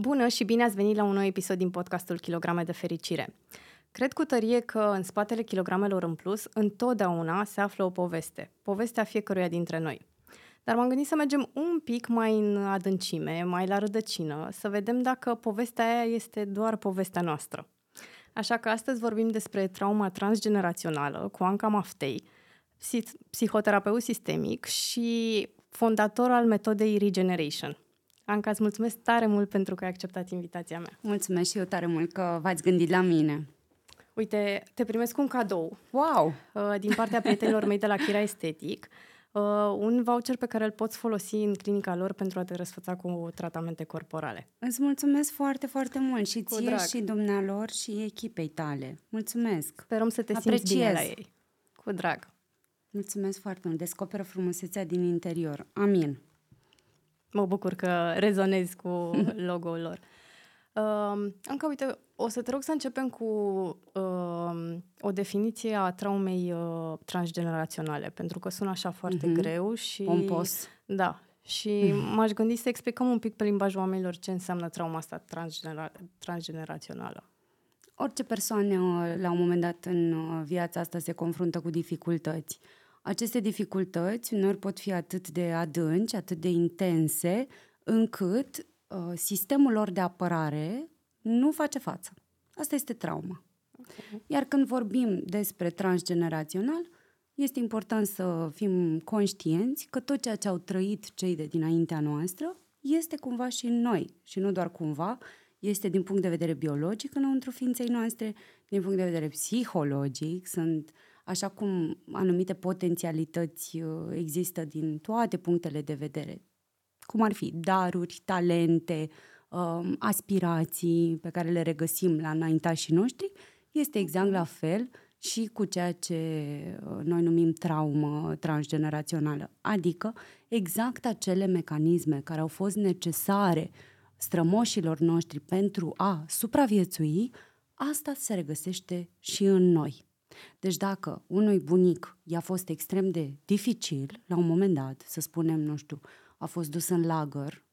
Bună și bine ați venit la un nou episod din podcastul Kilograme de Fericire. Cred cu tărie că în spatele kilogramelor în plus întotdeauna se află o poveste, povestea fiecăruia dintre noi. Dar m-am gândit să mergem un pic mai în adâncime, mai la rădăcină, să vedem dacă povestea aia este doar povestea noastră. Așa că astăzi vorbim despre trauma transgenerațională cu Anca Maftei, psihoterapeut sistemic și fondator al metodei Regeneration. Anca, îți mulțumesc tare mult pentru că ai acceptat invitația mea. Mulțumesc și eu tare mult că v-ați gândit la mine. Uite, te primesc un cadou. Wow! Uh, din partea prietenilor mei de la Chira Estetic. Uh, un voucher pe care îl poți folosi în clinica lor pentru a te răsfăța cu tratamente corporale. Îți mulțumesc foarte, foarte mult și cu ție drag. și dumnealor și echipei tale. Mulțumesc! Sperăm să te Apreciez. simți bine la ei. Cu drag! Mulțumesc foarte mult! Descoperă frumusețea din interior. Amin! Mă bucur că rezonezi cu logo-ul lor. Uh, încă, uite, o să te rog să începem cu uh, o definiție a traumei uh, transgeneraționale, pentru că sună așa foarte mm-hmm. greu și... Pompos. Da. Și mm. m-aș gândi să explicăm un pic pe limbajul oamenilor ce înseamnă trauma asta transgenera- transgenerațională. Orice persoană, la un moment dat în uh, viața asta, se confruntă cu dificultăți. Aceste dificultăți uneori pot fi atât de adânci, atât de intense, încât uh, sistemul lor de apărare nu face față. Asta este trauma. Okay. Iar când vorbim despre transgenerațional, este important să fim conștienți că tot ceea ce au trăit cei de dinaintea noastră este cumva și în noi și nu doar cumva, este din punct de vedere biologic înăuntru ființei noastre, din punct de vedere psihologic, sunt așa cum anumite potențialități uh, există din toate punctele de vedere, cum ar fi daruri, talente, um, aspirații pe care le regăsim la înaintașii noștri, este exact la fel și cu ceea ce uh, noi numim traumă transgenerațională, adică exact acele mecanisme care au fost necesare strămoșilor noștri pentru a supraviețui, asta se regăsește și în noi. Deci dacă unui bunic i-a fost extrem de dificil, la un moment dat, să spunem, nu știu, a fost dus în lagăr,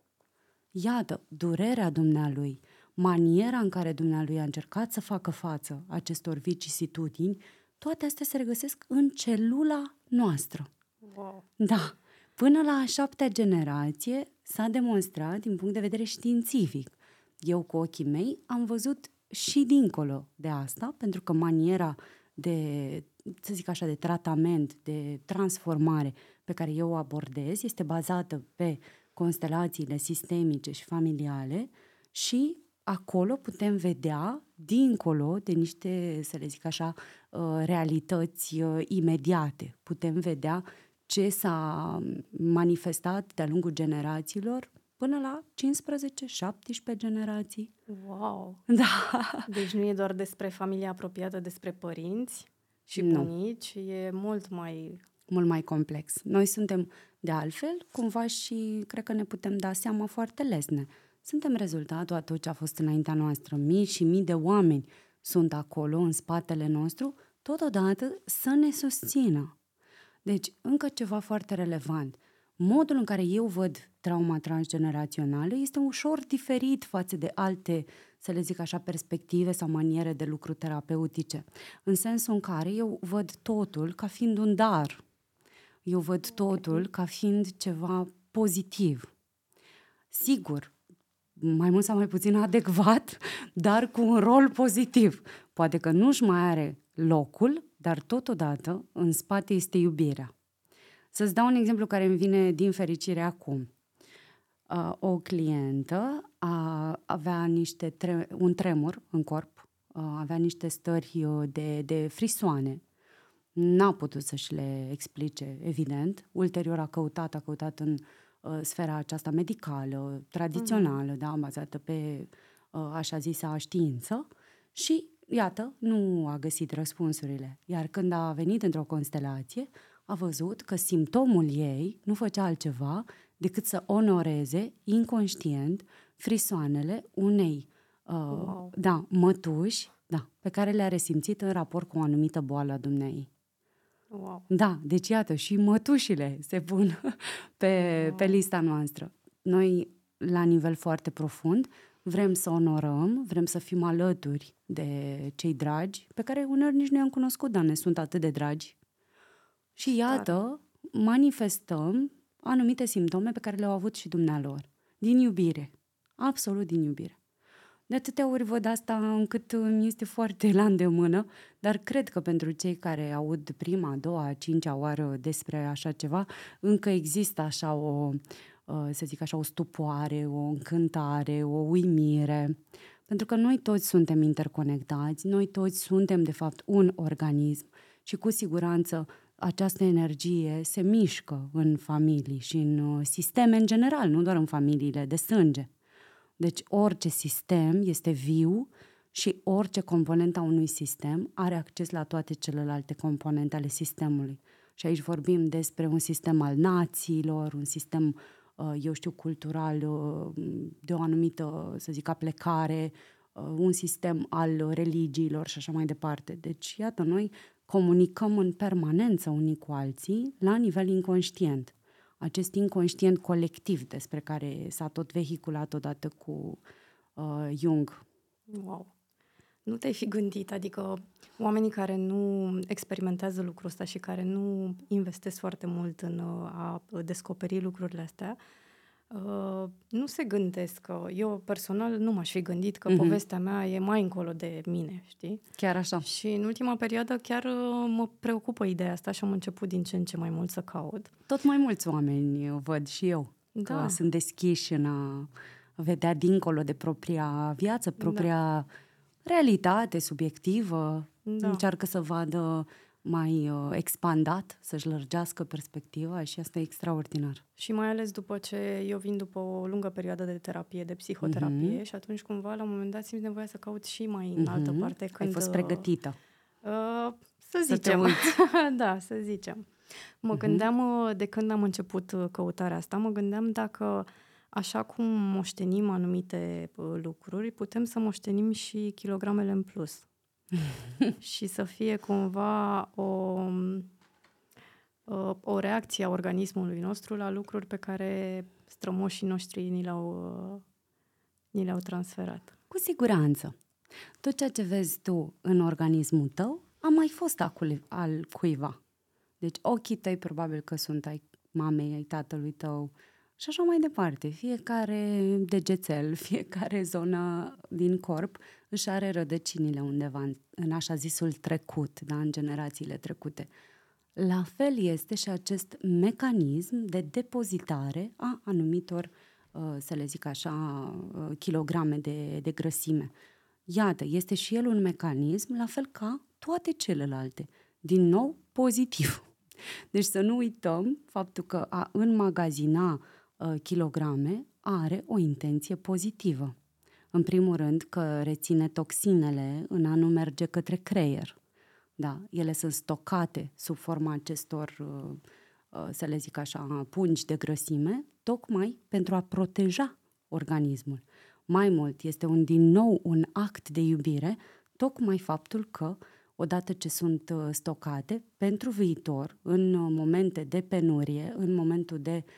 iată, durerea dumnealui, maniera în care dumnealui a încercat să facă față acestor vicisitudini, toate astea se regăsesc în celula noastră. Wow. Da. Până la a șaptea generație s-a demonstrat din punct de vedere științific. Eu cu ochii mei am văzut și dincolo de asta, pentru că maniera de, să zic așa, de tratament, de transformare pe care eu o abordez. Este bazată pe constelațiile sistemice și familiale și acolo putem vedea, dincolo de niște, să le zic așa, uh, realități uh, imediate, putem vedea ce s-a manifestat de-a lungul generațiilor până la 15-17 generații. Wow! Da! Deci nu e doar despre familia apropiată, despre părinți și nu. bunici, e mult mai... Mult mai complex. Noi suntem, de altfel, cumva și cred că ne putem da seama foarte lesne. Suntem rezultatul a tot ce a fost înaintea noastră. Mii și mii de oameni sunt acolo, în spatele nostru, totodată să ne susțină. Deci, încă ceva foarte relevant. Modul în care eu văd trauma transgenerațională este ușor diferit față de alte, să le zic așa, perspective sau maniere de lucru terapeutice, în sensul în care eu văd totul ca fiind un dar. Eu văd totul ca fiind ceva pozitiv. Sigur, mai mult sau mai puțin adecvat, dar cu un rol pozitiv. Poate că nu-și mai are locul, dar totodată în spate este iubirea. Să-ți dau un exemplu care îmi vine din fericire acum uh, o clientă a, avea niște tre- un tremur în corp, uh, avea niște stări uh, de, de frisoane. N-a putut să-și le explice, evident. Ulterior a căutat, a căutat în uh, sfera aceasta medicală, tradițională, uh-huh. da, bazată pe uh, așa zisa știință și, iată, nu a găsit răspunsurile. Iar când a venit într-o constelație, a văzut că simptomul ei nu făcea altceva decât să onoreze inconștient frisoanele unei uh, wow. da, mătuși da, pe care le-a resimțit în raport cu o anumită boală a dumnei. Wow. Da, deci iată, și mătușile se pun pe, wow. pe lista noastră. Noi, la nivel foarte profund, vrem să onorăm, vrem să fim alături de cei dragi, pe care uneori nici nu i-am cunoscut, dar ne sunt atât de dragi. Și iată, manifestăm anumite simptome pe care le-au avut și dumnealor. Din iubire. Absolut din iubire. De atâtea ori văd asta încât mi este foarte la îndemână, dar cred că pentru cei care aud prima, a doua, a cincea oară despre așa ceva, încă există așa o, uh, să zic așa, o stupoare, o încântare, o uimire. Pentru că noi toți suntem interconectați, noi toți suntem de fapt un organism și cu siguranță această energie se mișcă în familii și în uh, sisteme în general, nu doar în familiile de sânge. Deci orice sistem este viu și orice componentă a unui sistem are acces la toate celelalte componente ale sistemului. Și aici vorbim despre un sistem al națiilor, un sistem, uh, eu știu, cultural uh, de o anumită, să zic, aplecare, un sistem al religiilor și așa mai departe. Deci, iată, noi comunicăm în permanență unii cu alții la nivel inconștient. Acest inconștient colectiv despre care s-a tot vehiculat odată cu uh, Jung. Wow! Nu te-ai fi gândit, adică oamenii care nu experimentează lucrul ăsta și care nu investesc foarte mult în uh, a descoperi lucrurile astea, uh, Uh, nu se gândesc că eu personal nu m-aș fi gândit că mm-hmm. povestea mea e mai încolo de mine, știi? Chiar așa. Și în ultima perioadă chiar uh, mă preocupă ideea asta și am început din ce în ce mai mult să caut. Tot mai mulți oameni eu văd și eu da. că sunt deschiși în a vedea dincolo de propria viață, propria da. realitate subiectivă, da. încearcă să vadă mai uh, expandat, să-și lărgească perspectiva și asta e extraordinar. Și mai ales după ce eu vin după o lungă perioadă de terapie, de psihoterapie uh-huh. și atunci cumva la un moment dat simt nevoia să caut și mai în uh-huh. altă mhm. parte. Când, Ai fost pregătită. Uh, să zicem. Să da, să zicem. Mă uh-huh. gândeam, uh, de când am început uh, căutarea asta, mă gândeam dacă așa cum moștenim anumite uh, lucruri, putem să moștenim și kilogramele în plus. și să fie cumva o, o reacție a organismului nostru la lucruri pe care strămoșii noștri ni le-au, ni le-au transferat. Cu siguranță. Tot ceea ce vezi tu în organismul tău a mai fost acul al cuiva. Deci ochii tăi probabil că sunt ai mamei, ai tatălui tău, și așa mai departe. Fiecare degețel, fiecare zonă din corp își are rădăcinile undeva în, în așa zisul trecut, da, în generațiile trecute. La fel este și acest mecanism de depozitare a anumitor, uh, să le zic așa, uh, kilograme de, de grăsime. Iată, este și el un mecanism, la fel ca toate celelalte. Din nou, pozitiv. Deci să nu uităm faptul că a înmagazina Uh, kilograme are o intenție pozitivă. În primul rând că reține toxinele în a nu merge către creier. Da, ele sunt stocate sub forma acestor, uh, uh, să le zic așa, pungi de grăsime, tocmai pentru a proteja organismul. Mai mult, este un din nou un act de iubire, tocmai faptul că odată ce sunt stocate pentru viitor, în momente de penurie, în momentul de uh,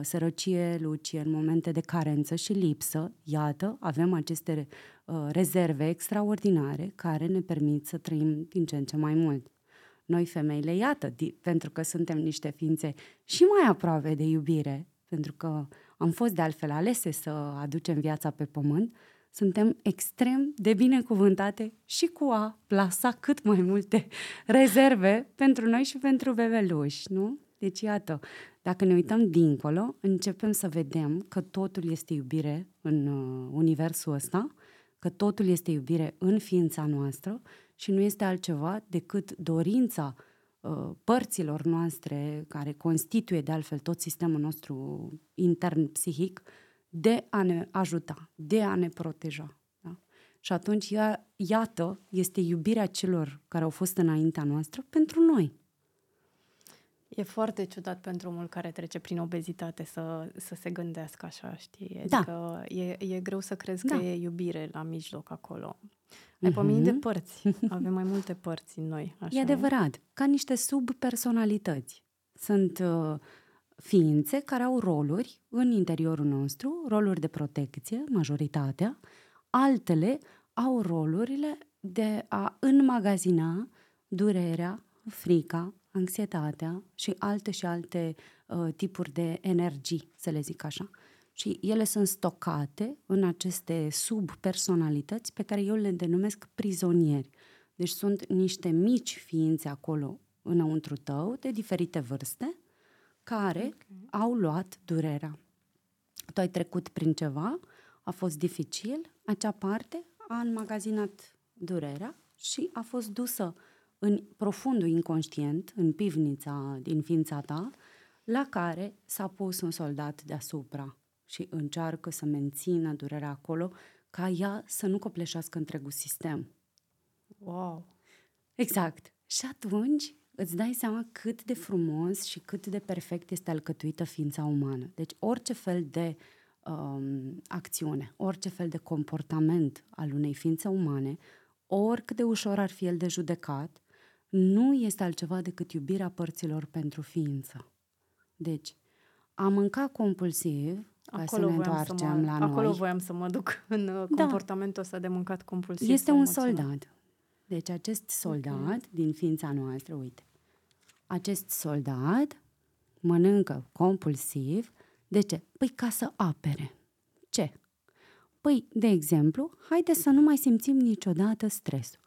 sărăcie, lucie, în momente de carență și lipsă, iată, avem aceste uh, rezerve extraordinare care ne permit să trăim din ce în ce mai mult. Noi, femeile, iată, di- pentru că suntem niște ființe și mai aproape de iubire, pentru că am fost de altfel alese să aducem viața pe pământ, suntem extrem de binecuvântate și cu a plasa cât mai multe rezerve pentru noi și pentru bebeluși, nu? Deci, iată, dacă ne uităm dincolo, începem să vedem că totul este iubire în uh, universul ăsta, că totul este iubire în ființa noastră și nu este altceva decât dorința uh, părților noastre care constituie de altfel tot sistemul nostru intern psihic de a ne ajuta, de a ne proteja. Da? Și atunci, ia, iată, este iubirea celor care au fost înaintea noastră pentru noi. E foarte ciudat pentru omul care trece prin obezitate să, să se gândească așa, știi? Da. Adică da. e, e greu să crezi da. că e iubire la mijloc acolo. Ai mm-hmm. pomenit de părți. Avem mai multe părți în noi. Așa. E adevărat. Ca niște subpersonalități. Sunt uh, ființe care au roluri în interiorul nostru, roluri de protecție, majoritatea, altele au rolurile de a înmagazina durerea, frica, anxietatea și alte și alte uh, tipuri de energii, să le zic așa. Și ele sunt stocate în aceste subpersonalități pe care eu le denumesc prizonieri. Deci sunt niște mici ființe acolo înăuntru tău, de diferite vârste, care okay. au luat durerea. Tu ai trecut prin ceva, a fost dificil, acea parte a înmagazinat durerea și a fost dusă în profundul inconștient, în pivnița din ființa ta, la care s-a pus un soldat deasupra și încearcă să mențină durerea acolo ca ea să nu copleșească întregul sistem. Wow! Exact. Și atunci îți dai seama cât de frumos și cât de perfect este alcătuită ființa umană. Deci orice fel de um, acțiune, orice fel de comportament al unei ființe umane, oricât de ușor ar fi el de judecat, nu este altceva decât iubirea părților pentru ființă. Deci, a mânca compulsiv, ca acolo să ne întoarcem să mă, la acolo noi. Acolo voiam să mă duc în uh, da. comportamentul ăsta de mâncat compulsiv. Este un emoționat. soldat. Deci acest soldat okay. din ființa noastră, uite, acest soldat mănâncă compulsiv. De ce? Păi ca să apere. Ce? Păi, de exemplu, haide să nu mai simțim niciodată stresul.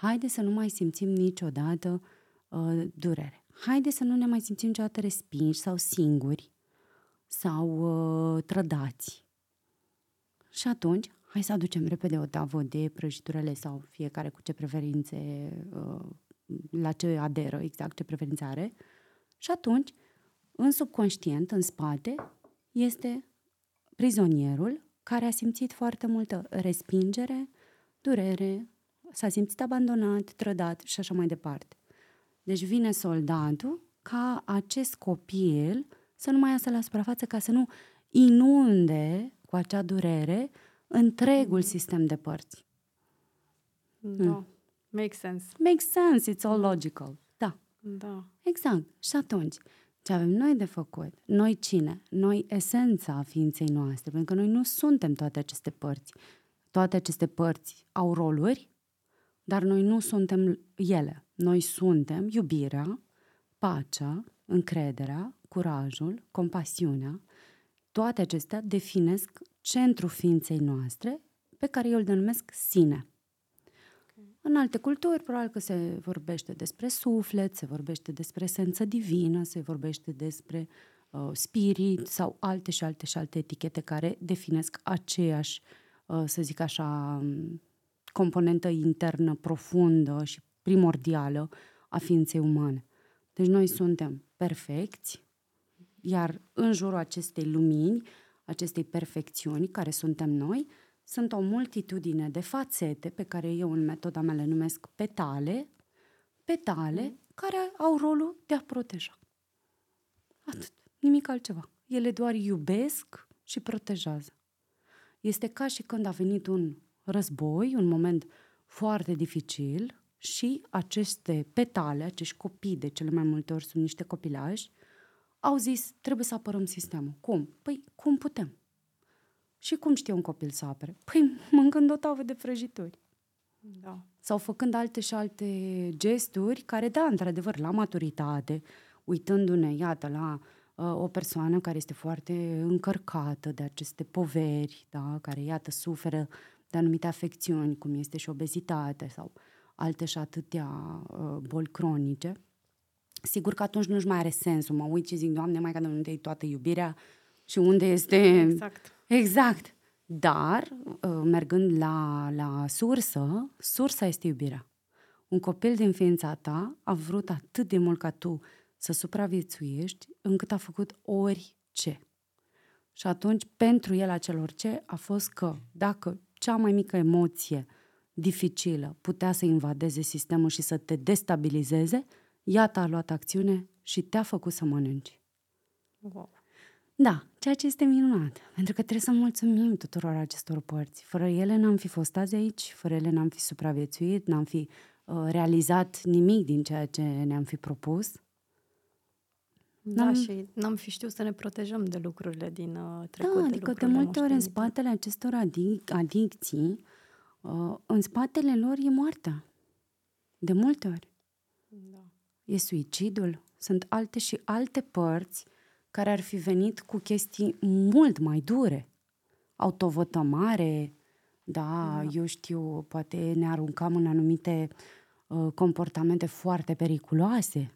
Haide să nu mai simțim niciodată uh, durere. Haide să nu ne mai simțim niciodată respinși sau singuri sau uh, trădați. Și atunci, hai să aducem repede o tavă de prăjiturele sau fiecare cu ce preferințe, uh, la ce aderă, exact ce preferințe are. Și atunci, în subconștient, în spate, este prizonierul care a simțit foarte multă respingere, durere, s-a simțit abandonat, trădat și așa mai departe. Deci vine soldatul ca acest copil să nu mai iasă la suprafață, ca să nu inunde cu acea durere întregul sistem de părți. Da. Mm. Makes sense. Makes sense, it's all logical. Da. Da. Exact. Și atunci, ce avem noi de făcut? Noi cine? Noi esența ființei noastre, pentru că noi nu suntem toate aceste părți. Toate aceste părți au roluri, dar noi nu suntem ele. Noi suntem iubirea, pacea, încrederea, curajul, compasiunea. Toate acestea definesc centrul ființei noastre, pe care eu îl denumesc sine. În alte culturi, probabil că se vorbește despre suflet, se vorbește despre esență divină, se vorbește despre uh, spirit sau alte și alte și alte etichete care definesc aceeași, uh, să zic așa, componentă internă profundă și primordială a ființei umane. Deci noi suntem perfecți, iar în jurul acestei lumini, acestei perfecțiuni care suntem noi, sunt o multitudine de fațete pe care eu în metoda mea le numesc petale, petale mm. care au rolul de a proteja. Atât, nimic altceva. Ele doar iubesc și protejează. Este ca și când a venit un război, un moment foarte dificil și aceste petale, acești copii, de cele mai multe ori sunt niște copilași, au zis, trebuie să apărăm sistemul. Cum? Păi, cum putem? Și cum știe un copil să apere? Păi, mâncând o tavă de prăjituri. Da. Sau făcând alte și alte gesturi care, da, într-adevăr, la maturitate, uitându-ne, iată, la uh, o persoană care este foarte încărcată de aceste poveri, da, care, iată, suferă de anumite afecțiuni, cum este și obezitatea sau alte și atâtea uh, boli cronice, sigur că atunci nu-și mai are sensul. Mă uit și zic, Doamne, mai că unde e toată iubirea și unde este... Exact. Exact. Dar, uh, mergând la, la sursă, sursa este iubirea. Un copil din ființa ta a vrut atât de mult ca tu să supraviețuiești, încât a făcut orice. Și atunci, pentru el acel orice a fost că dacă cea mai mică emoție dificilă putea să invadeze sistemul și să te destabilizeze, iată a luat acțiune și te-a făcut să mănânci. Wow. Da, ceea ce este minunat, pentru că trebuie să mulțumim tuturor acestor părți. Fără ele n-am fi fost azi aici, fără ele n-am fi supraviețuit, n-am fi uh, realizat nimic din ceea ce ne-am fi propus. Da, n-am... și n-am fi știut să ne protejăm de lucrurile din uh, trecut. Da, adică de, de multe ori în spatele acestor adic- adicții, uh, în spatele lor e moartea. De multe ori. Da. E suicidul. Sunt alte și alte părți care ar fi venit cu chestii mult mai dure. Autovătămare, da, da. eu știu, poate ne aruncam în anumite uh, comportamente foarte periculoase.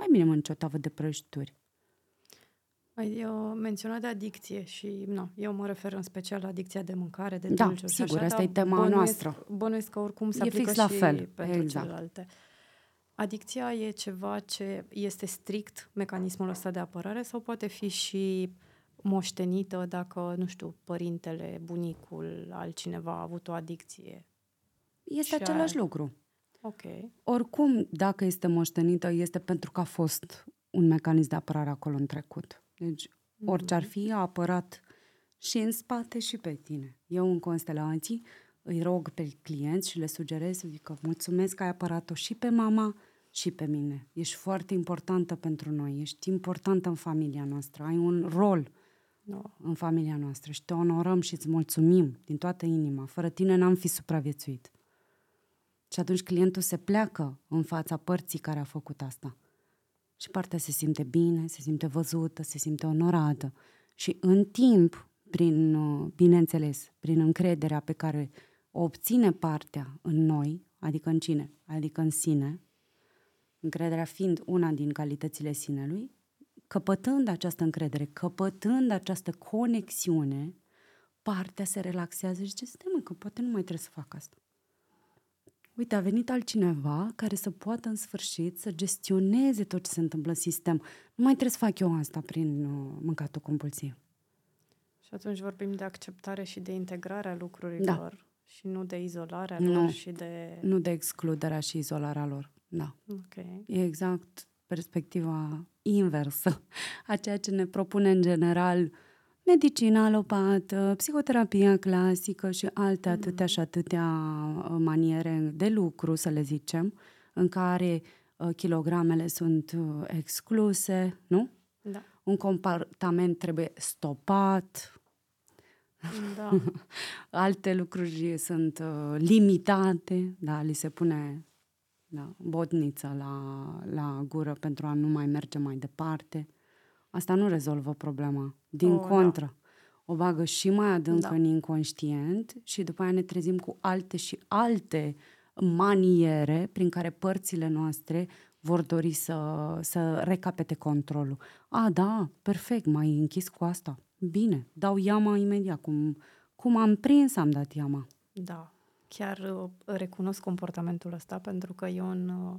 Nu, mai bine mănânci o tavă de prăjituri. Ai menționat de adicție și nu, eu mă refer în special la adicția de mâncare, de da, dulciuri sigur, așa, asta e tema bănuiesc, noastră. Bănuiesc că oricum se e aplică fix la și fel. pentru exact. celelalte. Adicția e ceva ce este strict mecanismul ăsta de apărare sau poate fi și moștenită dacă, nu știu, părintele, bunicul, altcineva a avut o adicție? Este același aia... lucru. Ok. Oricum, dacă este moștenită, este pentru că a fost un mecanism de apărare acolo în trecut. Deci, mm-hmm. orice ar fi, a apărat și în spate și pe tine. Eu în constelații îi rog pe clienți și le sugerez, zic că mulțumesc că ai apărat-o și pe mama și pe mine. Ești foarte importantă pentru noi, ești importantă în familia noastră, ai un rol no. în familia noastră și te onorăm și îți mulțumim din toată inima. Fără tine n-am fi supraviețuit. Și atunci clientul se pleacă în fața părții care a făcut asta. Și partea se simte bine, se simte văzută, se simte onorată. Și în timp, prin, uh, bineînțeles, prin încrederea pe care o obține partea în noi, adică în cine? Adică în sine, încrederea fiind una din calitățile sinelui, căpătând această încredere, căpătând această conexiune, partea se relaxează și zice, stai că poate nu mai trebuie să fac asta. Uite, a venit altcineva care să poată în sfârșit să gestioneze tot ce se întâmplă în sistem. Nu mai trebuie să fac eu asta prin uh, mâncatul compulsiv. Și atunci vorbim de acceptare și de integrarea lucrurilor da. și nu de izolarea nu, lor și de... Nu de excluderea și izolarea lor, da. Okay. E exact perspectiva inversă a ceea ce ne propune în general medicina alopată, psihoterapia clasică și alte mm. atâtea și atâtea uh, maniere de lucru, să le zicem, în care uh, kilogramele sunt uh, excluse, nu? Da. Un comportament trebuie stopat. Da. Alte lucruri sunt uh, limitate, da, li se pune da, botniță la, la gură pentru a nu mai merge mai departe. Asta nu rezolvă problema. Din oh, contră, da. o bagă și mai adânc da. în inconștient și după aia ne trezim cu alte și alte maniere prin care părțile noastre vor dori să, să recapete controlul. A, da, perfect, mai închis cu asta. Bine, dau iama imediat. Cum, cum am prins, am dat iama. Da, chiar uh, recunosc comportamentul ăsta pentru că eu în, uh,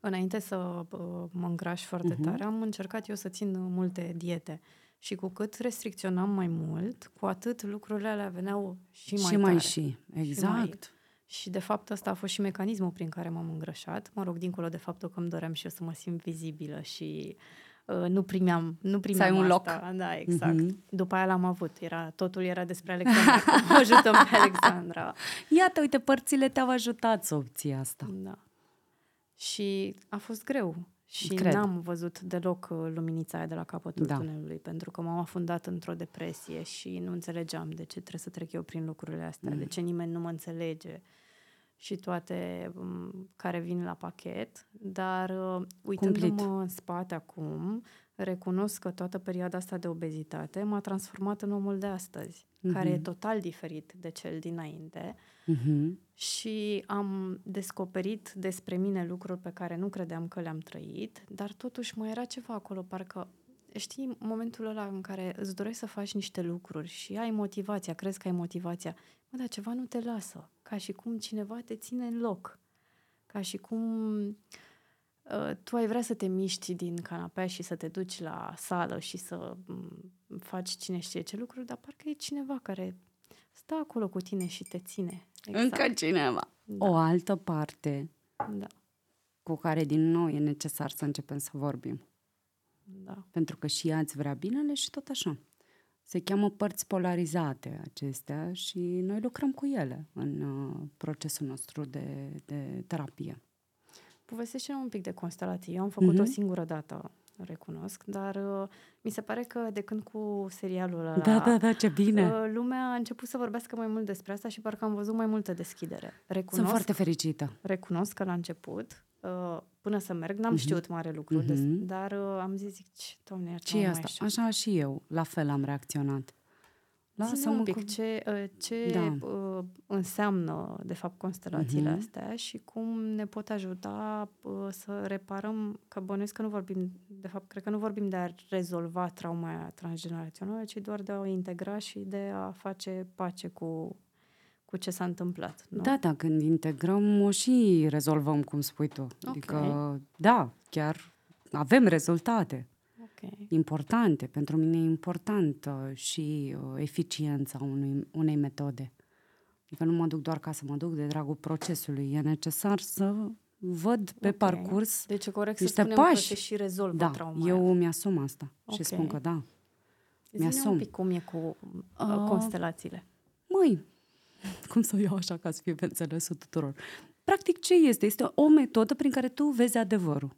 înainte să uh, mă îngraș foarte uh-huh. tare, am încercat eu să țin multe diete. Și cu cât restricționam mai mult, cu atât lucrurile alea veneau și mai și tare. mai și, exact. Și, mai... și de fapt ăsta a fost și mecanismul prin care m-am îngrășat. Mă rog, dincolo de faptul că îmi doream și eu să mă simt vizibilă și uh, nu primeam, nu primeam Să ai un asta. loc. Da, exact. Mm-hmm. După aia l-am avut. Era, totul era despre Alexandra. mă ajutăm pe Alexandra. Iată, uite, părțile te-au ajutat să obții asta. Da. Și a fost greu. Și Cred. n-am văzut deloc uh, luminița aia de la capătul da. tunelului, pentru că m-am afundat într-o depresie și nu înțelegeam de ce trebuie să trec eu prin lucrurile astea, mm. de ce nimeni nu mă înțelege și toate um, care vin la pachet. Dar uh, uitându-mă Cumplit. în spate acum, recunosc că toată perioada asta de obezitate m-a transformat în omul de astăzi, mm-hmm. care e total diferit de cel dinainte. Mm-hmm. Și am descoperit despre mine lucruri pe care nu credeam că le-am trăit, dar totuși mai era ceva acolo, parcă știi, momentul ăla în care îți dorești să faci niște lucruri și ai motivația, crezi că ai motivația, mă, dar ceva nu te lasă, ca și cum cineva te ține în loc, ca și cum uh, tu ai vrea să te miști din canapea și să te duci la sală și să um, faci cine știe ce lucruri, dar parcă e cineva care stă acolo cu tine și te ține. Exact. Încă cineva. Da. O altă parte da. cu care din nou e necesar să începem să vorbim. Da. Pentru că și ea îți vrea binele și tot așa. Se cheamă părți polarizate acestea și noi lucrăm cu ele în uh, procesul nostru de, de terapie. Povestește un pic de constelații. Eu am făcut mm-hmm. o singură dată recunosc, dar uh, mi se pare că de când cu serialul ăla, Da, da, da, ce bine. uh, lumea a început să vorbească mai mult despre asta și parcă am văzut mai multă deschidere. Recunosc, Sunt foarte fericită. recunosc că la început, uh, până să merg, n-am Mhm. știut mare lucru, des- Mhm. dar uh, am zis, zic, "Ce, doamne, iartă ce e asta? Așa și eu, la fel am reacționat. Lasă un pic cu- ce, uh, ce Da. uh, înseamnă, de fapt, constelațiile Mhm. astea și cum ne pot ajuta uh, să reparăm, că bănuiesc că nu vorbim, de fapt, cred că nu vorbim de a rezolva trauma aia transgenerațională, ci doar de a o integra și de a face pace cu, cu ce s-a întâmplat. Nu? Da, da, când integrăm, o și rezolvăm, cum spui tu. Adică, da, chiar avem rezultate Ok. importante. Pentru mine e importantă și uh, eficiența unui, unei metode. Adică nu mă duc doar ca să mă duc de dragul procesului. E necesar să văd pe Ok. parcurs. Deci e corect Niște să spunem pași. că se și rezolvă Da, trauma eu aia. mi-asum asta Ok. și spun că da. Zi-ne mi-asum. un pic cum e cu uh, Uh, constelațiile. Măi, cum să o iau așa ca să fie pe înțelesul tuturor? Practic, ce este? Este o metodă prin care tu vezi adevărul.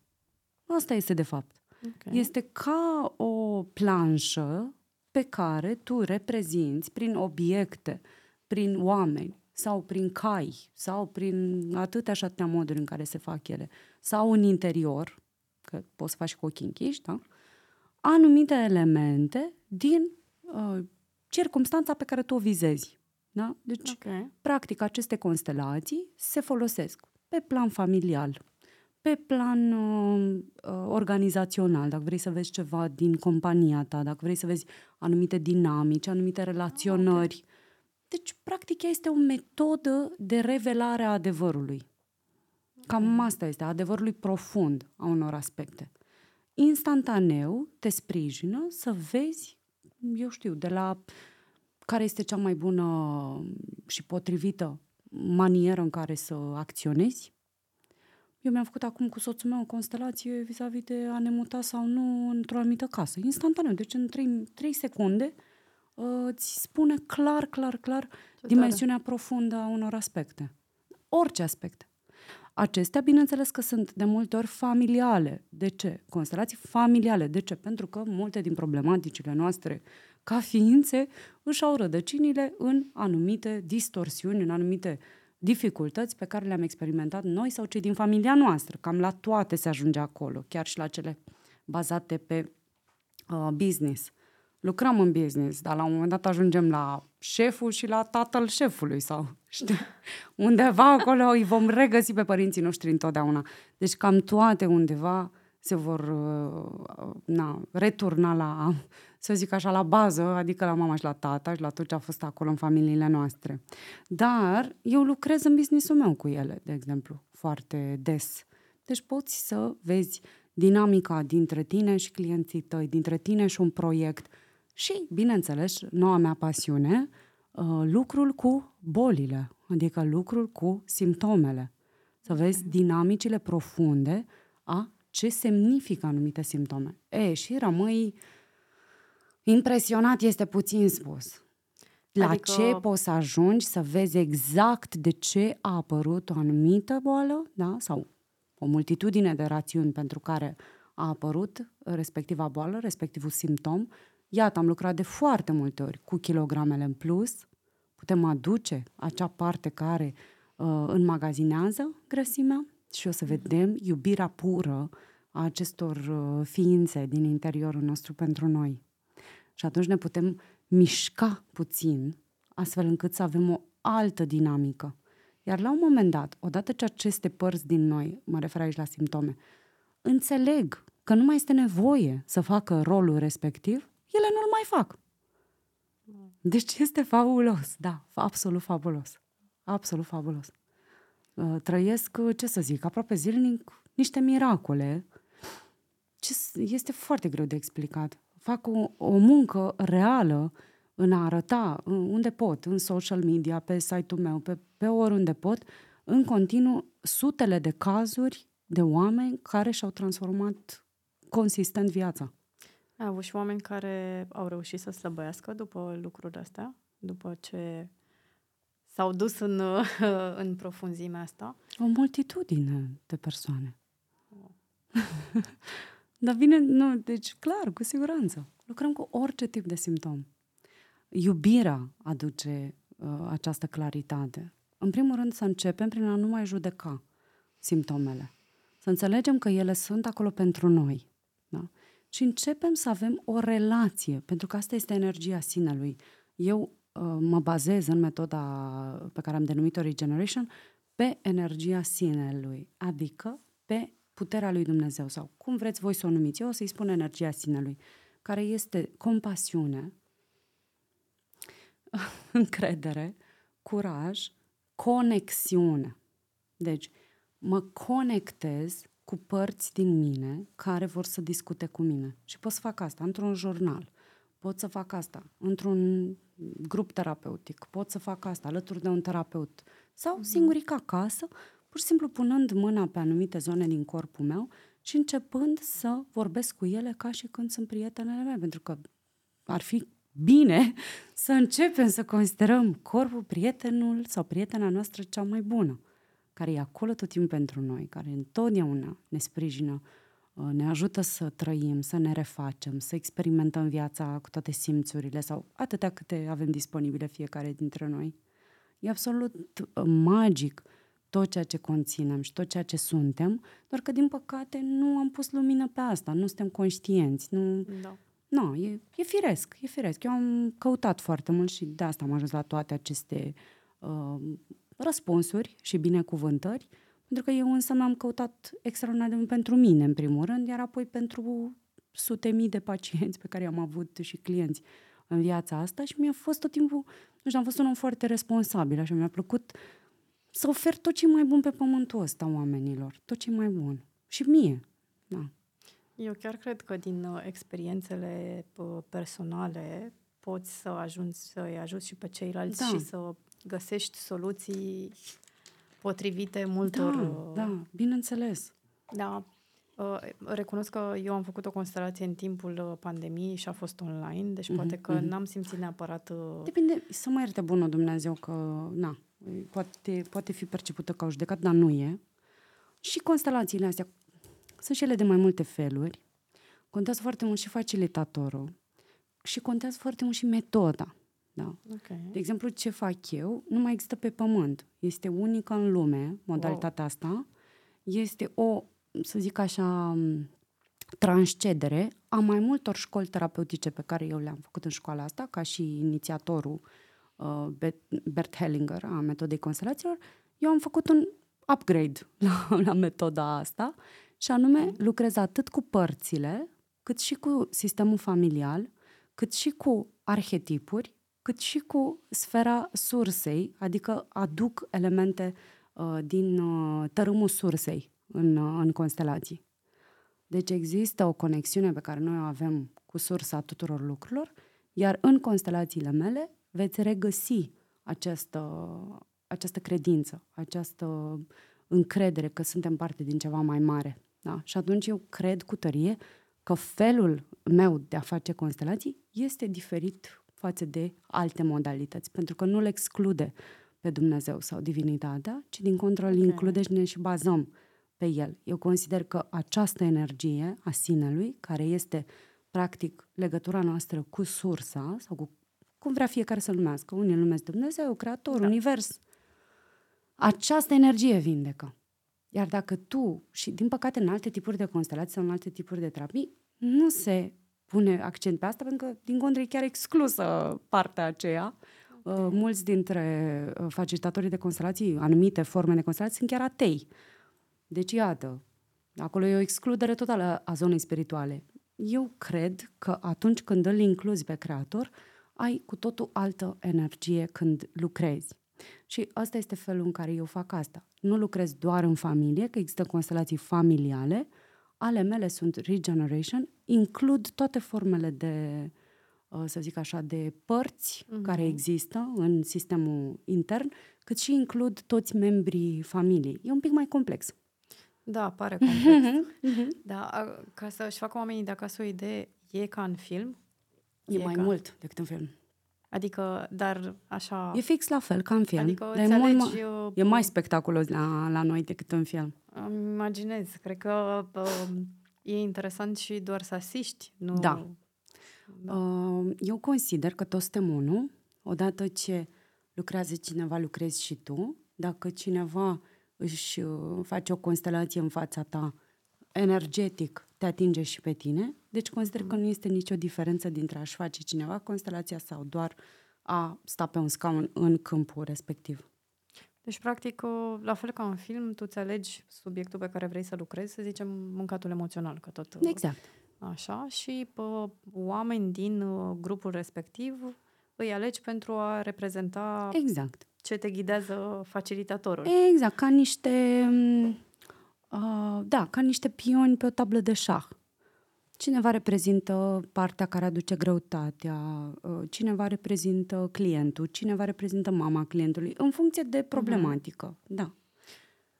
Asta este, de fapt. Ok. Este ca o planșă pe care tu reprezinți prin obiecte, prin oameni sau prin cai sau prin atâtea și atâtea moduri în care se fac ele sau în interior, că poți să faci cu ochii închiși, da? anumite elemente din uh, circumstanța pe care tu o vizezi. Da? Deci, Ok. practic, aceste constelații se folosesc pe plan familial, pe plan uh, uh, organizațional, dacă vrei să vezi ceva din compania ta, dacă vrei să vezi anumite dinamici, anumite relaționări. Deci, practic, ea este o metodă de revelare a adevărului. Cam asta este, a adevărului profund a unor aspecte. Instantaneu te sprijină să vezi, eu știu, de la care este cea mai bună și potrivită manieră în care să acționezi. Eu mi-am făcut acum cu soțul meu o constelație vis-a-vis de a ne muta sau nu într-o anumită casă. Instantaneu, deci în 3, 3 secunde uh, îți spune clar, clar, clar dimensiunea profundă a unor aspecte. Orice aspecte. Acestea, bineînțeles că sunt de multe ori familiale. De ce? Constelații familiale. De ce? Pentru că multe din problematicile noastre ca ființe își au rădăcinile în anumite distorsiuni, în anumite dificultăți pe care le-am experimentat noi sau cei din familia noastră. Cam la toate se ajunge acolo, chiar și la cele bazate pe uh, business. Lucrăm în business, dar la un moment dat ajungem la șeful și la tatăl șefului sau, știi, undeva acolo îi vom regăsi pe părinții noștri întotdeauna. Deci cam toate undeva se vor uh, na, returna la, să zic așa, la bază, adică la mama și la tata și la tot ce a fost acolo în familiile noastre. Dar eu lucrez în businessul meu cu ele, de exemplu, foarte des. Deci poți să vezi dinamica dintre tine și clienții tăi, dintre tine și un proiect și, bineînțeles, noua mea pasiune, uh, lucrul cu bolile, adică lucrul cu simptomele. Să vezi dinamicile profunde a ce semnifică anumite simptome. E, și rămâi impresionat, este puțin spus. La Adică- ce poți să ajungi să vezi exact de ce a apărut o anumită boală, da? sau o multitudine de rațiuni pentru care a apărut respectiva boală, respectivul simptom. Iată, am lucrat de foarte multe ori cu kilogramele în plus. Putem aduce acea parte care uh, înmagazinează grăsimea și o să vedem iubirea pură a acestor uh, ființe din interiorul nostru pentru noi. Și atunci ne putem mișca puțin, astfel încât să avem o altă dinamică. Iar la un moment dat, odată ce aceste părți din noi, mă refer aici la simptome, înțeleg că nu mai este nevoie să facă rolul respectiv, ele nu-l mai fac. Deci este fabulos, da, absolut fabulos. Absolut fabulos. Uh, Trăiesc, uh, ce să zic, aproape zilnic niște miracole. Ce, s- este foarte greu de explicat. Fac o, o muncă reală în a arăta în- unde pot, în social media, pe site-ul meu, pe, pe oriunde pot, în continuu sutele de cazuri de oameni care și-au transformat consistent viața. Ai avut și oameni care au reușit să slăbăiască după lucrurile astea, după ce s-au dus în, în profunzimea asta. O multitudine de persoane. Dar vine, nu, deci clar, cu siguranță. Lucrăm cu orice tip de simptom. Iubirea aduce uh, această claritate. În primul rând să începem prin a nu mai judeca simptomele. Să înțelegem că ele sunt acolo pentru noi. Da? Și începem să avem o relație, pentru că asta este energia sinelui. Eu uh, mă bazez în metoda pe care am denumit-o Regeneration pe energia sinelui, adică pe puterea lui Dumnezeu sau cum vreți voi să o numiți. Eu o să-i spun energia sinelui, care este compasiune, încredere, curaj, conexiune. Deci, mă conectez cu părți din mine care vor să discute cu mine. Și pot să fac asta într-un jurnal, pot să fac asta. Într-un grup terapeutic, pot să fac asta alături de un terapeut. Sau mm-hmm. singuric acasă, pur și simplu punând mâna pe anumite zone din corpul meu și începând să vorbesc cu ele ca și când sunt prietenele mele, pentru că ar fi bine să începem să considerăm corpul prietenul sau prietena noastră cea mai bună, care e acolo tot timpul pentru noi, care întotdeauna ne sprijină, uh, ne ajută să trăim, să ne refacem, să experimentăm viața cu toate simțurile sau atâtea câte avem disponibile fiecare dintre noi. E absolut uh, magic tot ceea ce conținem și tot ceea ce suntem, doar că, din păcate, nu am pus lumină pe asta, nu suntem conștienți, nu... Da. Nu, e, e firesc, e firesc. Eu am căutat foarte mult și de asta am ajuns la toate aceste uh, răspunsuri și binecuvântări, pentru că eu însă m-am căutat extraordinar de mult pentru mine, în primul rând, iar apoi pentru sute mii de pacienți pe care am avut și clienți în viața asta și mi-a fost tot timpul, nu știu, am fost un om foarte responsabil, așa mi-a plăcut să ofer tot ce mai bun pe pământul ăsta oamenilor, tot ce mai bun. Și mie, da. Eu chiar cred că din uh, experiențele uh, personale poți să ajungi să-i ajuți și pe ceilalți Da. și să găsești soluții potrivite multor... Da, uh, da, bineînțeles. Da. Uh, Recunosc că eu am făcut o constelație în timpul uh, pandemiei și a fost online, deci poate că mhm. n-am simțit neapărat... uh, Depinde, să mă ierte bunul Dumnezeu că, na, poate, poate fi percepută ca o judecată, dar nu e. Și constelațiile astea sunt și ele de mai multe feluri. Contează foarte mult și facilitatorul și contează foarte mult și metoda. Da. Ok. De exemplu, ce fac eu nu mai există pe pământ. Este unică în lume, modalitatea asta. Este o, să zic așa, m, transcedere a mai multor școli terapeutice pe care eu le-am făcut în școala asta, ca și inițiatorul uh, Bet- Bert Hellinger a metodei constelațiilor. Eu am făcut un upgrade la, la metoda asta și anume lucrez atât cu părțile, cât și cu sistemul familial, cât și cu arhetipuri, cât și cu sfera sursei, adică aduc elemente uh, din uh, tărâmul sursei în, uh, în constelații. Deci există o conexiune pe care noi o avem cu sursa tuturor lucrurilor, iar în constelațiile mele veți regăsi această, această credință, această încredere că suntem parte din ceva mai mare. Da? Și atunci eu cred cu tărie că felul meu de a face constelații este diferit față de alte modalități, pentru că nu le exclude pe Dumnezeu sau divinitatea, ci din contră îl Ok. include și ne și bazăm pe el. Eu consider că această energie a sinelui, care este practic legătura noastră cu sursa sau cu cum vrea fiecare să numească, unii îl numesc Dumnezeu, Creator, Da. Univers, această energie vindecă. Iar dacă tu, și din păcate în alte tipuri de constelații sau în alte tipuri de terapii, nu se pune accent pe asta, pentru că, din contră, e chiar exclusă partea aceea. Uh, mulți dintre uh, facilitatorii de constelații, anumite forme de constelații, sunt chiar atei. Deci, iată, acolo e o excludere totală a zonei spirituale. Eu cred că atunci când îl incluzi pe creator, ai cu totul altă energie când lucrezi. Și asta este felul în care eu fac asta. Nu lucrez doar în familie, că există constelații familiale. Ale mele sunt regeneration, includ toate formele de, uh, să zic așa, de părți Mhm. care există în sistemul intern, cât și includ toți membrii familiei. E un pic mai complex. Da, pare complex. da, a- ca să-și facă oamenii de acasă o idee, e ca în film? E, mai ca... mult decât în film. Adică, dar așa... E fix la fel ca în film. Adică dar e, mult înțelegi, mai, uh, e mai spectaculos la, la noi decât în film. Îmi imaginez. Cred că uh, E interesant și doar să asiști, nu... Da. da. Uh, eu consider că toți suntem unul. Odată ce lucrează cineva, lucrezi și tu. Dacă cineva își uh, face o constelație în fața ta, energetic, te atinge și pe tine. Deci consider că nu este nicio diferență dintre a-și face cineva constelația sau doar a sta pe un scaun în câmpul respectiv. Deci, practic, la fel ca în film, tu îți alegi subiectul pe care vrei să lucrezi, să zicem, mâncatul emoțional, că tot... Exact. Așa, și pă, oameni din uh, grupul respectiv îi alegi pentru a reprezenta exact. ce te ghidează facilitatorul. Exact, ca niște... Uh, da, ca niște pioni pe o tablă de șah. Cineva reprezintă partea care aduce greutatea, uh, cineva reprezintă clientul, cineva reprezintă mama clientului, în funcție de problematică, uh-huh. da.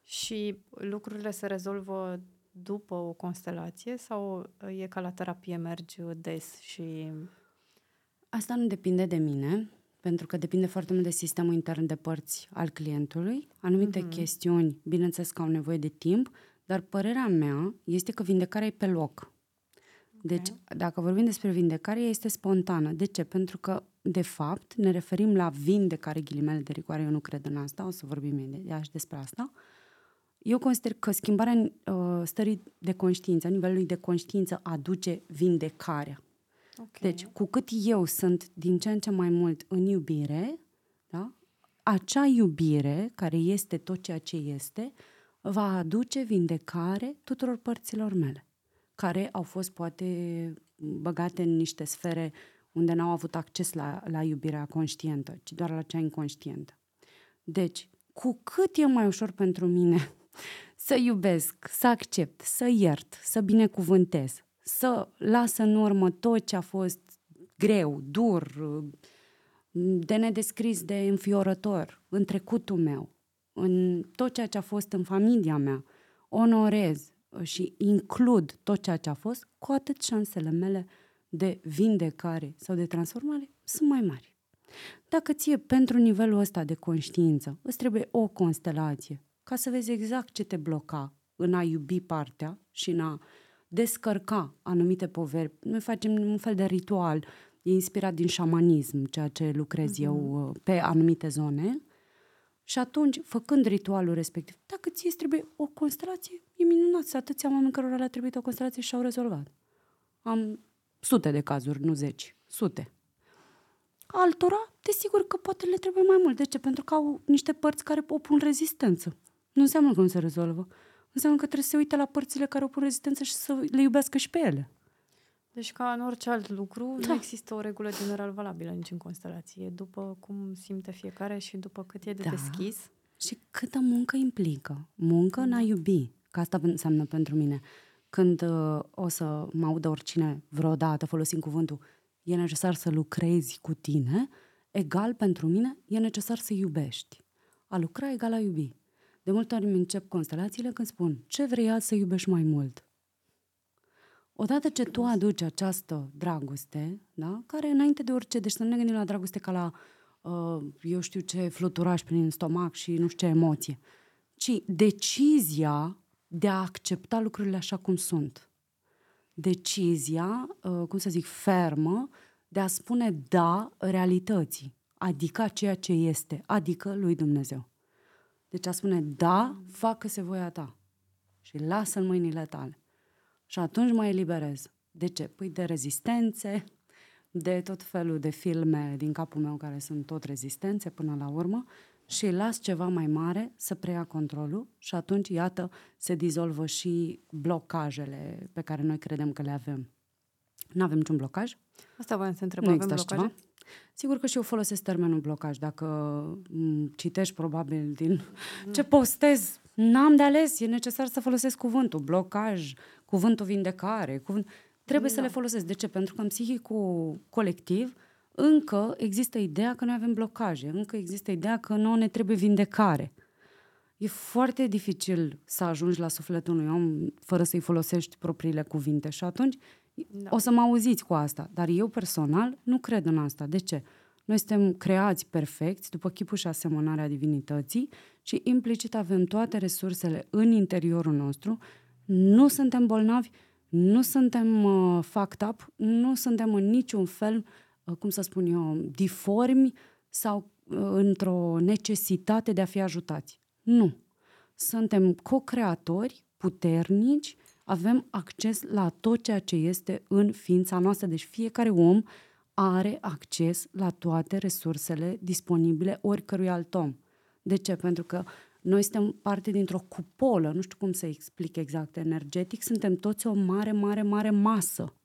Și lucrurile se rezolvă după o constelație sau e ca la terapie mergi des și... Asta nu depinde de mine, pentru că depinde foarte mult de sistemul intern de părți al clientului. Anumite uh-huh. chestiuni, bineînțeles că au nevoie de timp, dar părerea mea este că vindecarea e pe loc. Deci, okay. dacă vorbim despre vindecare, este spontană. De ce? Pentru că, de fapt, ne referim la vindecare, ghilimele de rigoare, eu nu cred în asta, o să vorbim imediat și despre asta. Eu consider că schimbarea uh, stării de conștiință, a nivelului de conștiință, aduce vindecarea. Okay. Deci, cu cât eu sunt din ce în ce mai mult în iubire, da? acea iubire, care este tot ceea ce este, va aduce vindecare tuturor părților mele care au fost poate băgate în niște sfere unde n-au avut acces la, la iubirea conștientă, ci doar la cea inconștientă. Deci, cu cât e mai ușor pentru mine să iubesc, să accept, să iert, să binecuvântez, să las în urmă tot ce a fost greu, dur, de nedescris, de înfiorător în trecutul meu, în tot ceea ce a fost în familia mea, onorez, și includ tot ceea ce a fost, cu atât șansele mele de vindecare sau de transformare sunt mai mari. Dacă ție pentru nivelul ăsta de conștiință îți trebuie o constelație ca să vezi exact ce te bloca în a iubi partea și în a descărca anumite poveri, noi facem un fel de ritual, e inspirat din șamanism, ceea ce lucrez uh-huh. eu uh, pe anumite zone, și atunci, făcând ritualul respectiv, dacă ție îți trebuie o constelație, e minunat. Să atâția oameni cărora le-a trebuit o constelație și au rezolvat. Am sute de cazuri, nu zeci, sute. Altora, desigur că poate le trebuie mai mult. De ce? Pentru că au niște părți care opun rezistență. Nu înseamnă că nu se rezolvă. Înseamnă că trebuie să se uite la părțile care opun rezistență și să le iubească și pe ele. Deci ca în orice alt lucru, da. nu există o regulă general valabilă nici în constelație. După cum simte fiecare și după cât e de da. deschis. Și câtă muncă implică. Muncă da. în a iubi. Că asta înseamnă pentru mine. Când uh, o să mă audă oricine vreodată folosind cuvântul e necesar să lucrezi cu tine, egal pentru mine e necesar să iubești. A lucra egal a iubi. De multe ori îmi încep constelațiile când spun ce vrei azi să iubești mai mult. Odată ce tu aduci această dragoste, da, care înainte de orice, deci să nu ne gândim la dragoste ca la, uh, eu știu ce, fluturaș prin stomac și nu știu ce emoție, ci decizia de a accepta lucrurile așa cum sunt. Decizia, uh, cum să zic, fermă, de a spune da realității, adică ceea ce este, adică lui Dumnezeu. Deci a spune da, facă-se voia ta și lasă în mâinile tale. Și atunci mă eliberez. De ce? Păi de rezistențe, de tot felul de filme din capul meu care sunt tot rezistențe până la urmă și las ceva mai mare să preia controlul și atunci, iată, se dizolvă și blocajele pe care noi credem că le avem. Nu avem niciun blocaj. Asta voiam să întreb, nu avem blocaje? Ceva? Sigur că și eu folosesc termenul blocaj. Dacă citești probabil din mm. ce postez, n-am de ales, e necesar să folosesc cuvântul blocaj, cuvântul vindecare, cuvânt... trebuie da. să le folosesc. De ce? Pentru că în psihicul colectiv încă există ideea că noi avem blocaje, încă există ideea că nu ne trebuie vindecare. E foarte dificil să ajungi la sufletul unui om fără să-i folosești propriile cuvinte și atunci da. o să mă auziți cu asta. Dar eu personal nu cred în asta. De ce? Noi suntem creați perfecți, după chipul și asemănarea divinității și implicit avem toate resursele în interiorul nostru, nu suntem bolnavi, Nu suntem uh, fucked up, nu suntem în niciun fel, uh, cum să spun eu, diformi sau uh, într-o necesitate de a fi ajutați. Nu. Suntem co-creatori puternici, avem acces la tot ceea ce este în ființa noastră. Deci fiecare om are acces la toate resursele disponibile oricărui alt om. De ce? Pentru că noi suntem parte dintr-o cupolă, nu știu cum să explic exact energetic, suntem toți o mare, mare, mare masă.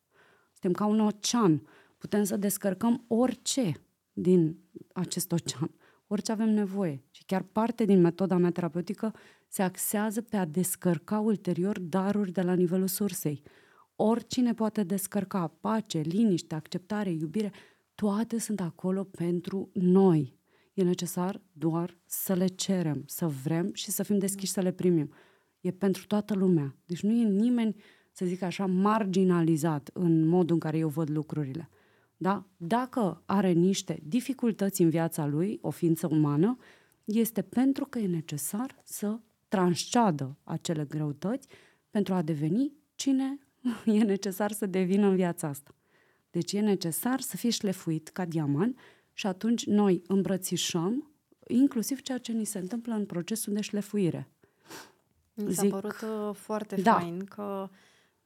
Suntem ca un ocean. Putem să descărcăm orice din acest ocean, orice avem nevoie. Și chiar parte din metoda mea terapeutică se axează pe a descărca ulterior daruri de la nivelul sursei. Oricine poate descărca pace, liniște, acceptare, iubire, toate sunt acolo pentru noi. E necesar doar să le cerem, să vrem și să fim deschiși să le primim. E pentru toată lumea. Deci nu e nimeni, să zic așa, marginalizat în modul în care eu văd lucrurile. Da? Dacă are niște dificultăți în viața lui, o ființă umană, este pentru că e necesar să transceadă acele greutăți pentru a deveni cine e necesar să devină în viața asta. Deci e necesar să fie șlefuit ca diamant și atunci noi îmbrățișăm inclusiv ceea ce ni se întâmplă în procesul de șlefuire. Mi s-a Zic, părut uh, foarte da. fain că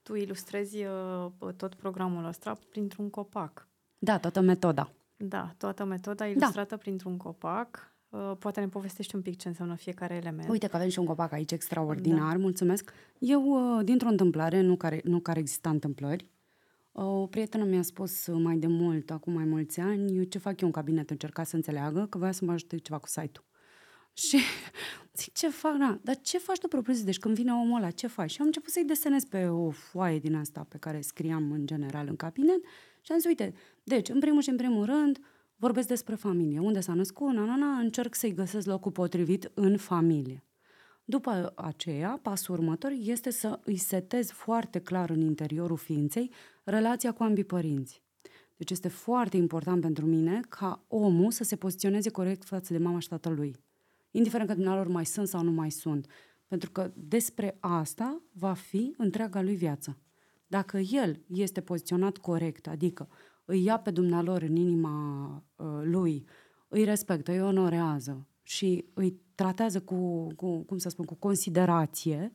tu ilustrezi uh, tot programul ăsta printr-un copac. Da, toată metoda. Da, toată metoda da. ilustrată da. printr-un copac. Uh, poate ne povestești un pic ce înseamnă fiecare element. Uite că avem și un copac aici extraordinar, da. mulțumesc. Eu, uh, dintr-o întâmplare, nu care, nu care exista întâmplări, uh, o prietenă mi-a spus mai de mult, acum mai mulți ani, ce fac eu în cabinet, încerca să înțeleagă că voia să mă ajute ceva cu site-ul. Și zic, ce fac? Na, dar ce faci tu propriu Deci când vine omul ăla, ce faci? Și am început să-i desenez pe o foaie din asta pe care scriam în general în cabinet și am zis, uite, deci, în primul și în primul rând, vorbesc despre familie. Unde s-a născut, na, na, na, încerc să-i găsesc locul potrivit în familie. După aceea, pasul următor este să îi setez foarte clar în interiorul ființei relația cu ambii părinți. Deci este foarte important pentru mine ca omul să se poziționeze corect față de mama și tatălui. Indiferent că dumneavoastră mai sunt sau nu mai sunt. Pentru că despre asta va fi întreaga lui viață. Dacă el este poziționat corect, adică îi ia pe dumnealor în inima uh, lui, îi respectă, îi onorează și îi tratează cu, cu, cum să spun, cu considerație,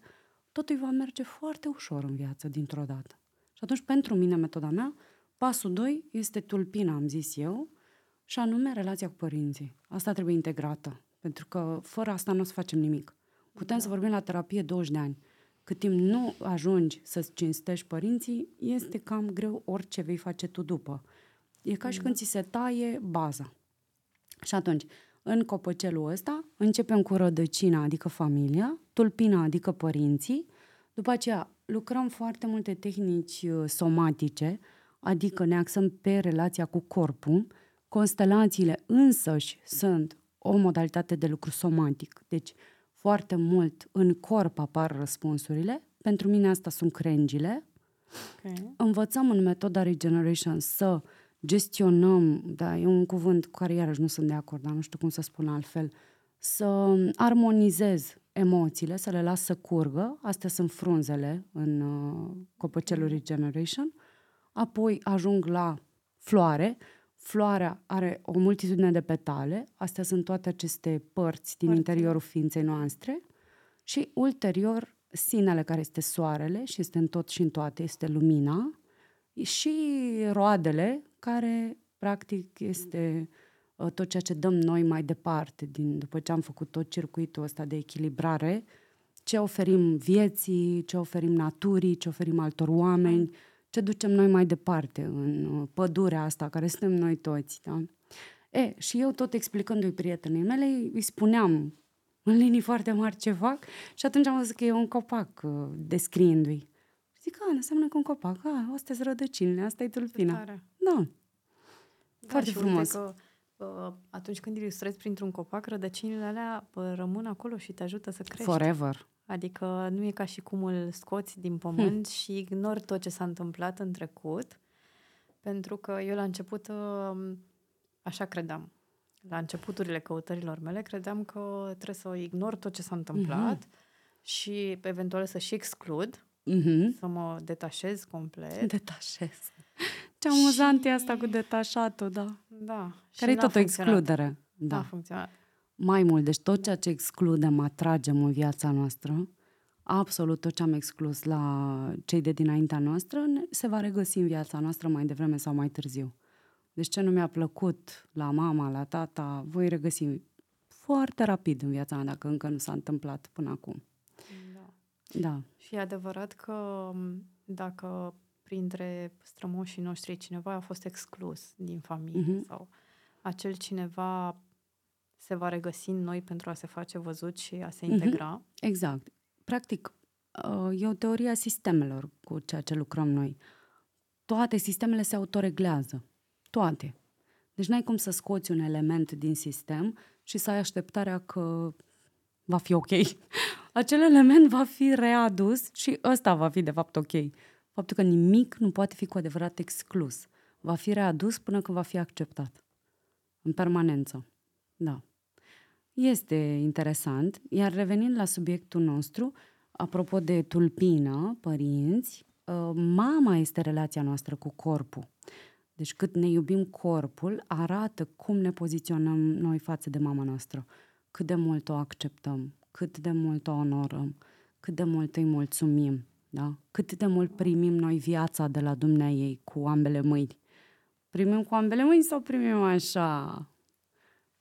totul îi va merge foarte ușor în viață dintr-o dată. Și atunci, pentru mine, metoda mea, pasul 2 este tulpina, am zis eu, și anume relația cu părinții. Asta trebuie integrată, pentru că fără asta nu o să facem nimic. Putem da. să vorbim la terapie 20 de ani. Cât timp nu ajungi să-ți cinstești părinții, este cam greu orice vei face tu după. E ca și când ți se taie baza. Și atunci, în copăcelul ăsta, începem cu rădăcina, adică familia, tulpina, adică părinții, după aceea lucrăm foarte multe tehnici uh, somatice, adică ne axăm pe relația cu corpul, constelațiile însăși sunt o modalitate de lucru somatic, deci foarte mult în corp apar răspunsurile. Pentru mine asta sunt crengile. Okay. Învățăm în metoda Regeneration să gestionăm, da, e un cuvânt cu care iarăși nu sunt de acord, dar nu știu cum să spun altfel, să armonizez emoțiile, să le las să curgă, astea sunt frunzele în uh, copăcelul Regeneration, apoi ajung la floare, Floarea are o multitudine de petale, astea sunt toate aceste părți din Părți. interiorul ființei noastre. Și ulterior sinele care este soarele și este în tot și în toate, este lumina. Și roadele care practic este uh, tot ceea ce dăm noi mai departe din, după ce am făcut tot circuitul ăsta de echilibrare, ce oferim vieții, ce oferim naturii, ce oferim altor oameni, mm ce ducem noi mai departe în uh, pădurea asta, care suntem noi toți, da? E, și eu tot explicându-i prietenii mele, îi spuneam în linii foarte mari ce fac și atunci am văzut că e un copac uh, descriindu-i. Zic, a, înseamnă că un copac, a, astea sunt rădăcinile, asta e tulpina. Da. da. Foarte și frumos. Că, uh, atunci când ilustrezi printr-un copac, rădăcinile alea uh, rămân acolo și te ajută să crești. Forever. Adică nu e ca și cum îl scoți din pământ hm. și ignori tot ce s-a întâmplat în trecut, pentru că eu la început um, așa credeam. La începuturile căutărilor mele credeam că trebuie să ignor tot ce s-a întâmplat mm-hmm. și eventual să și exclud Mhm. să mă detașez complet. Detașez. Ce amuzant e asta cu detașatul, da. Da. și Care e n-a tot o funcționat. excludere. Da. A Da. funcționat. Mai mult, deci tot ceea ce excludem, atragem în viața noastră, absolut tot ce am exclus la cei de dinaintea noastră, ne- se va regăsi în viața noastră mai devreme sau mai târziu. Deci ce nu mi-a plăcut la mama, la tata, voi regăsi foarte rapid în viața mea, dacă încă nu s-a întâmplat până acum. Da. Da. Și e adevărat că m, dacă printre strămoșii noștri cineva a fost exclus din familie Mhm. sau acel cineva se va regăsi în noi pentru a se face văzut și a se Mhm. integra. Exact. Practic, uh, e o teorie a sistemelor cu ceea ce lucrăm noi. Toate sistemele se autoreglează. Toate. Deci n-ai cum să scoți un element din sistem și să ai așteptarea că va fi ok. Acel element va fi readus și ăsta va fi de fapt ok. Faptul că nimic nu poate fi cu adevărat exclus. Va fi readus până când va fi acceptat. În permanență. Da. Este interesant. Iar revenind la subiectul nostru, apropo de tulpină, părinți, uh, mama este relația noastră cu corpul. Deci cât ne iubim corpul, arată cum ne poziționăm noi față de mama noastră. Cât de mult o acceptăm, cât de mult o onorăm, cât de mult îi mulțumim, da? cât de mult primim noi viața de la dumnea ei cu ambele mâini. Primim cu ambele mâini sau primim așa,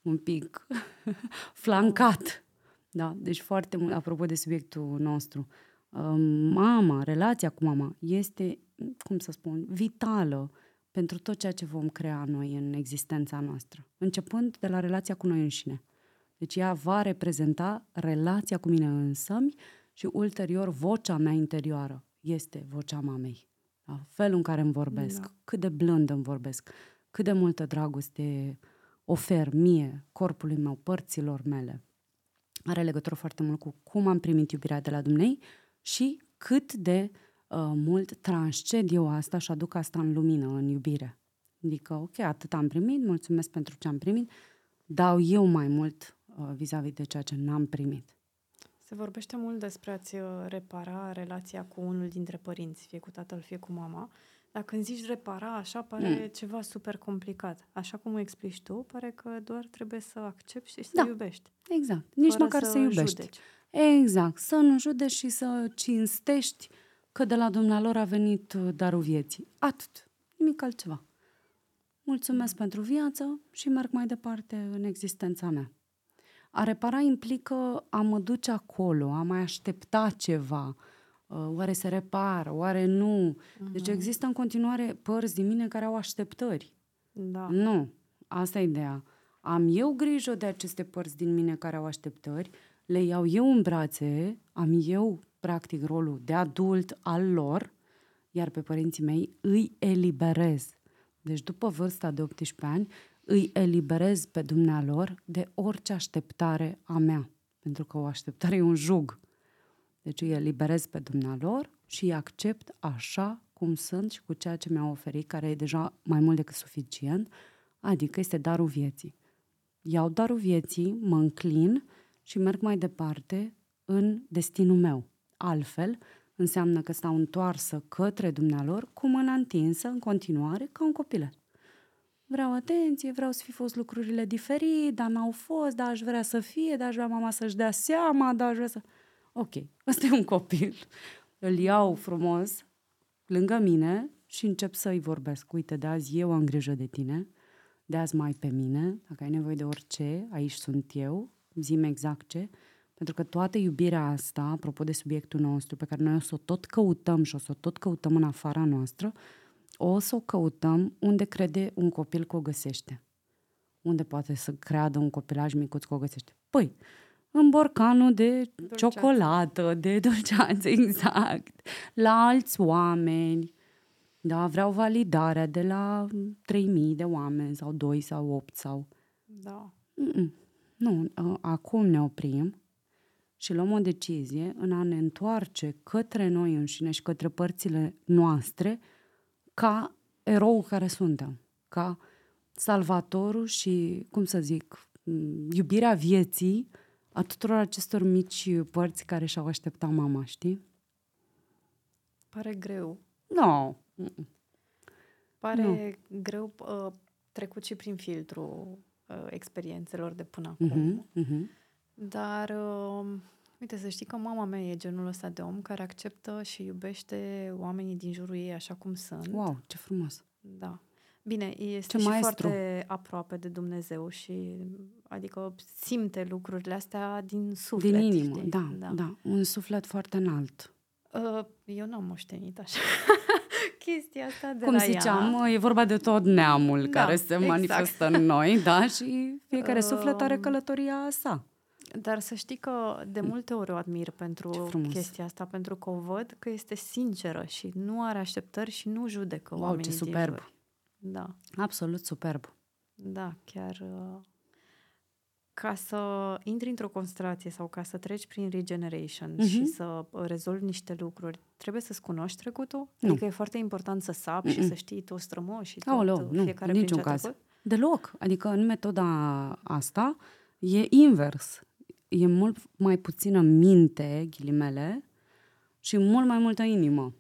un pic flancat. Da, deci foarte mult, apropo de subiectul nostru. uh, Mama, relația cu mama este, cum să spun, vitală pentru tot ceea ce vom crea noi în existența noastră. Începând de la relația cu noi înșine. Deci ea va reprezenta relația cu mine însămi și ulterior vocea mea interioară este vocea mamei. Da? Felul în care îmi vorbesc, Da. cât de blând îmi vorbesc, cât de multă dragoste ofer mie, corpului meu, părților mele. Are legătură foarte mult cu cum am primit iubirea de la Dumnezeu și cât de uh, mult transced eu asta și aduc asta în lumină, în iubire. Adică, ok, atât am primit, mulțumesc pentru ce am primit, dau eu mai mult uh, vis-a-vis de ceea ce n-am primit. Se vorbește mult despre a-ți uh, repara relația cu unul dintre părinți, fie cu tatăl, fie cu mama. Dar când zici repara, așa pare Mm. ceva super complicat. Așa cum o explici tu, pare că doar trebuie să accepti și să Da. iubești. Exact. Nici fără măcar să, iubești. judeci. Exact. Să nu judeci și să cinstești că de la dumnealor a venit uh, darul vieții. Atât. Nimic altceva. Mulțumesc pentru viață și merg mai departe în existența mea. A repara implică a mă duce acolo, a mai aștepta ceva. Uh, Oare se repară, oare nu? Deci există în continuare părți din mine care au așteptări. Da. Nu, asta e ideea. Am eu grijă de aceste părți din mine care au așteptări, le iau eu în brațe, am eu, practic, rolul de adult al lor, iar pe părinții mei îi eliberez. Deci, după vârsta de 18 ani, îi eliberez pe dumnealor de orice așteptare a mea. Pentru că o așteptare e un jug. Deci îi eliberez pe dumnealor și îi accept așa cum sunt și cu ceea ce mi-au oferit, care e deja mai mult decât suficient, adică este darul vieții. Iau darul vieții, mă înclin și merg mai departe în destinul meu. Altfel, înseamnă că stau întoarsă către dumnealor cu mâna întinsă în continuare ca un copilel. Vreau atenție, vreau să fi fost lucrurile diferite, dar n-au fost, dar aș vrea să fie, dar aș vrea mama să-și dea seama, dar aș vrea să... Ok, ăsta e un copil. Îl iau frumos lângă mine și încep să-i vorbesc. Uite, de azi eu am grijă de tine, de azi mai pe mine, dacă ai nevoie de orice, aici sunt eu, zi exact ce. Pentru că toată iubirea asta, apropo de subiectul nostru, pe care noi o să o tot căutăm și o să o tot căutăm în afara noastră, o să o căutăm unde crede un copil că o găsește. Unde poate să creadă un copilaj micuț că o găsește? Păi, în borcanul de Dulceață. ciocolată, de dulceață, exact. La alți oameni. Da, vreau validarea de la 3000 de oameni sau 2 sau 8 sau... Da. Mm-mm. Nu, a- acum ne oprim și luăm o decizie în a ne întoarce către noi înșine și către părțile noastre ca erou care suntem, ca salvatorul și, cum să zic, m, iubirea vieții a tuturor acestor mici părți care și-au așteptat mama, știi? Pare greu. Nu. No. Pare nu. greu uh, trecut și prin filtru uh, experiențelor de până acum. Uh-huh, uh-huh. Dar, uh, uite, să știi că mama mea e genul ăsta de om care acceptă și iubește oamenii din jurul ei așa cum sunt. Wow, ce frumos! Da. Bine, este Ce și maestru. foarte aproape de Dumnezeu și adică simte lucrurile astea din suflet. Din inimă, știi? da, da, da. Un suflet foarte înalt. Uh, eu n-am moștenit așa chestia asta de Cum la ziceam, ea. e vorba de tot neamul da, care se exact. manifestă în noi, da, și fiecare uh, suflet are călătoria sa. Dar să știi că de multe ori o admir pentru chestia asta, pentru că o văd că este sinceră și nu are așteptări și nu judecă wow, oamenii ce superb. Da. Absolut superb. Da, chiar uh, ca să intri într-o constelație sau ca să treci prin regeneration uh-huh. și să rezolvi niște lucruri, trebuie să-ți cunoști trecutul? Nu. Adică e foarte important să sapi uh-uh. și să știi tot strămoși și tot, Aoleu, nu, fiecare în niciun caz. Trecut? Deloc. Adică în metoda asta e invers. E mult mai puțină minte, ghilimele, și mult mai multă inimă.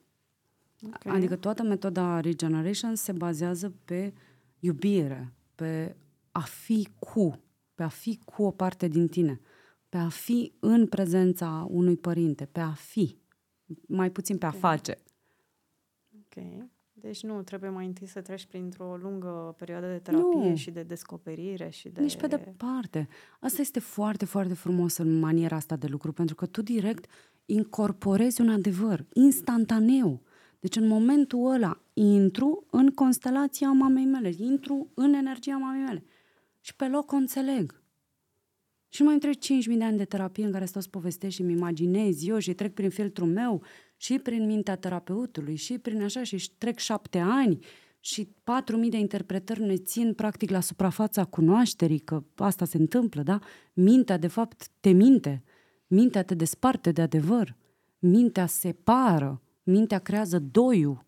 Okay. Adică toată metoda Regeneration se bazează pe iubire, pe a fi cu, pe a fi cu o parte din tine, pe a fi în prezența unui părinte, pe a fi, mai puțin pe a face. Ok. Deci nu, trebuie mai întâi să treci printr-o lungă perioadă de terapie nu. și de descoperire și de... Nici pe departe. Asta este foarte, foarte frumos în maniera asta de lucru, pentru că tu direct incorporezi un adevăr, instantaneu. Deci în momentul ăla intru în constelația mamei mele, intru în energia mamei mele și pe loc o înțeleg. Și mai întrec 5.000 de ani de terapie în care stau să povestesc și îmi imaginez eu și trec prin filtrul meu și prin mintea terapeutului și prin așa și trec șapte ani și 4.000 de interpretări ne țin practic la suprafața cunoașterii, că asta se întâmplă, da? Mintea de fapt te minte, mintea te desparte de adevăr, mintea separă, mintea creează doiul,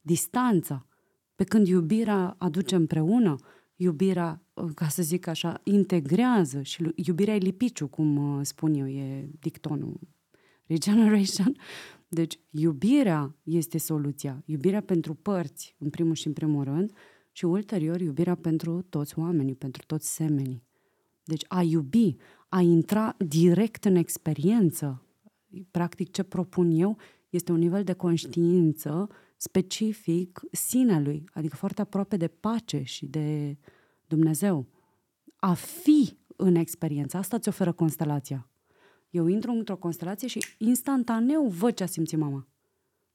distanța, pe când iubirea aduce împreună, iubirea, ca să zic așa, integrează și iubirea e lipiciu, cum uh, spun eu, e dictonul regeneration. Deci iubirea este soluția, iubirea pentru părți, în primul și în primul rând, și ulterior iubirea pentru toți oamenii, pentru toți semenii. Deci a iubi, a intra direct în experiență, practic ce propun eu, este un nivel de conștiință specific sinelui, adică foarte aproape de pace și de Dumnezeu. A fi în experiență, asta ți oferă constelația. Eu intru într-o constelație și instantaneu văd ce a simțit mama.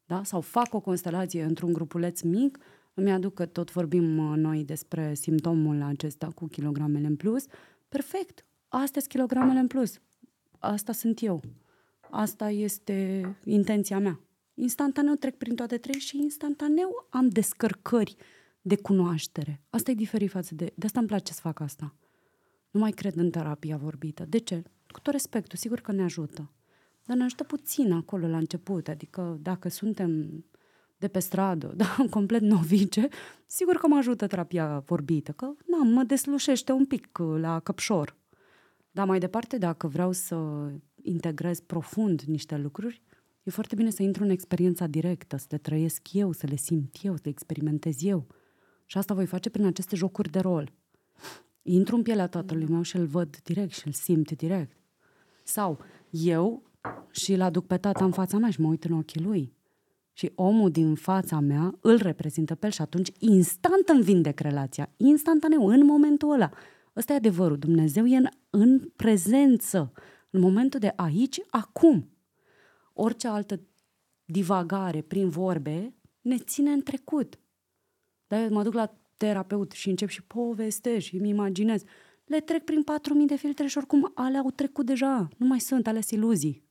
Da? Sau fac o constelație într-un grupuleț mic, îmi aduc că tot vorbim uh, noi despre simptomul acesta cu kilogramele în plus. Perfect, astea sunt kilogramele în plus. Asta sunt eu. Asta este intenția mea. Instantaneu trec prin toate trei și instantaneu am descărcări de cunoaștere. Asta e diferit față de... De asta îmi place să fac asta. Nu mai cred în terapia vorbită. De ce? Cu tot respectul, sigur că ne ajută. Dar ne ajută puțin acolo la început. Adică dacă suntem de pe stradă, da, complet novice, sigur că mă ajută terapia vorbită, că na, mă deslușește un pic la căpșor. Dar mai departe, dacă vreau să integrez profund niște lucruri, e foarte bine să intru în experiența directă, să le trăiesc eu, să le simt eu, să le experimentez eu. Și asta voi face prin aceste jocuri de rol. Intru în pielea tatălui meu și îl văd direct și îl simt direct. Sau eu și îl aduc pe tata în fața mea și mă uit în ochii lui. Și omul din fața mea îl reprezintă pe el și atunci instant îmi vindec relația. Instantaneu, în momentul ăla. Ăsta e adevărul. Dumnezeu e în, în prezență. În momentul de aici, acum. Orice altă divagare prin vorbe ne ține în trecut. Dar eu mă duc la terapeut și încep și povestesc și îmi imaginez. Le trec prin 4.000 de filtre și oricum ale au trecut deja. Nu mai sunt, ale iluzii.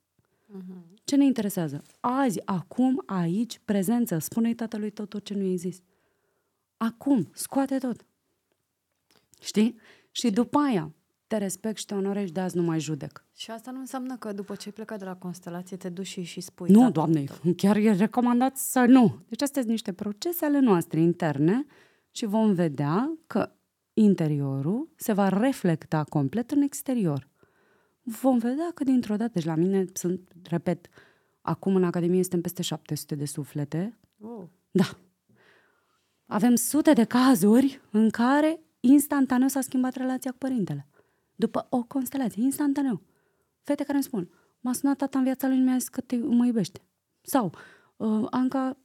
Uh-huh. Ce ne interesează? Azi, acum, aici, prezență. Spune-i tatălui tot, tot ce nu există. Acum, scoate tot. Știi? Și după aia, te respect și te onorești, de azi nu mai judec. Și asta nu înseamnă că după ce ai plecat de la constelație te duci și, și spui... Nu, doamne, chiar e recomandat să nu. Deci astea sunt niște procese ale noastre interne și vom vedea că interiorul se va reflecta complet în exterior. Vom vedea că dintr-o dată, deci la mine sunt, repet, Acum în Academie suntem peste 700 de suflete. Oh. Da. Avem sute de cazuri în care instantaneu s-a schimbat relația cu părintele. După o constelație, instantaneu. Fete care îmi spun, m-a sunat tata în viața lui și mi-a zis că te, mă iubește. Sau, uh, Anca,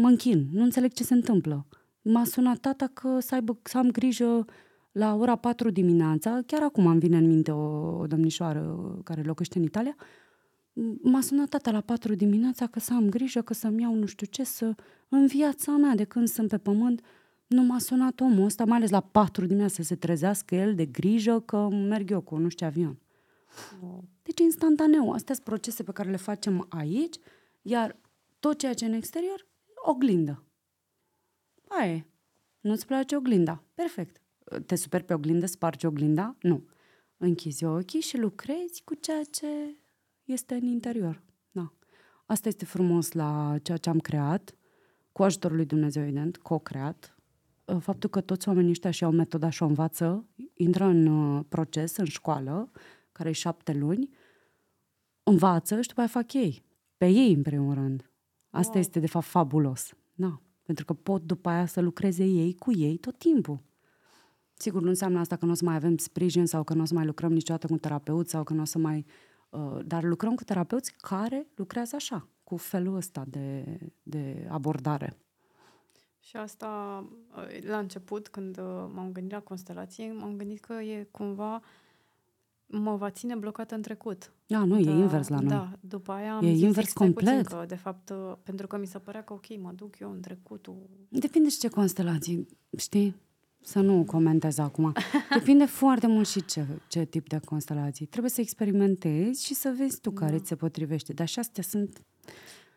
mă închin, nu înțeleg ce se întâmplă. M-a sunat tata că să, aibă, să am grijă la ora 4 dimineața, chiar acum îmi vine în minte o, o domnișoară care locuiește în Italia, m-a sunat tata la 4 dimineața că să am grijă, că să-mi iau nu știu ce, să... În viața mea, de când sunt pe pământ, nu m-a sunat omul ăsta, mai ales la 4 dimineața să se trezească el de grijă că merg eu cu nu știu avion. Deci instantaneu, astea sunt procese pe care le facem aici, iar tot ceea ce e în exterior, oglindă. Aia e. Nu-ți place oglinda? Perfect. Te super pe oglindă, spargi oglinda? Nu. Închizi ochii și lucrezi cu ceea ce este în interior. Da. Asta este frumos la ceea ce am creat, cu ajutorul lui Dumnezeu, evident, co-creat. Faptul că toți oamenii ăștia și au metoda și o învață, intră în uh, proces, în școală, care e șapte luni, învață și după aia fac ei. Pe ei, în primul rând. Asta wow. este, de fapt, fabulos. Da. Pentru că pot după aia să lucreze ei cu ei tot timpul. Sigur, nu înseamnă asta că nu o să mai avem sprijin sau că nu o să mai lucrăm niciodată cu un terapeut sau că nu o să mai... Uh, dar lucrăm cu terapeuți care lucrează așa, cu felul ăsta de, de abordare. Și asta, uh, la început, când uh, m-am gândit la constelație, m-am gândit că e cumva mă va ține blocată în trecut. Da, nu, da, e invers la noi. Da, după aia am e zis invers complet. Puțin că, de fapt, uh, pentru că mi se părea că, ok, mă duc eu în trecutul... Depinde și ce constelații, știi? Să nu comentez acum. Depinde foarte mult și ce, ce tip de constelații. Trebuie să experimentezi și să vezi tu da. care ți se potrivește. Dar și astea sunt...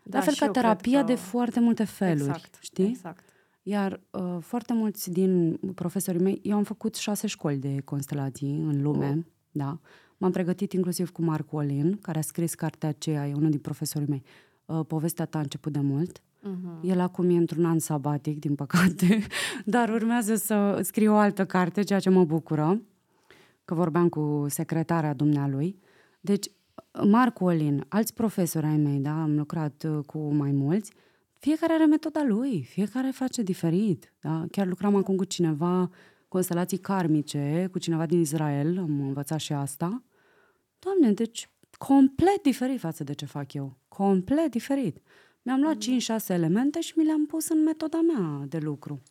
Da, la fel ca terapia că... de foarte multe feluri, exact, știi? Exact. Iar uh, foarte mulți din profesorii mei, eu am făcut șase școli de constelații în lume. Oh da. M-am pregătit inclusiv cu Marc Olin, care a scris cartea aceea, e unul din profesorii mei. Uh, povestea ta a început de mult. Uh-huh. El acum e într-un an sabatic, din păcate, dar urmează să scriu o altă carte, ceea ce mă bucură, că vorbeam cu secretarea dumnealui. Deci, Marc Olin, alți profesori ai mei, da, am lucrat uh, cu mai mulți, fiecare are metoda lui, fiecare face diferit. Da? Chiar lucram acum cu cineva constelații karmice cu cineva din Israel, am învățat și asta. Doamne, deci complet diferit față de ce fac eu. Complet diferit. Mi-am luat 5-6 elemente și mi le-am pus în metoda mea de lucru.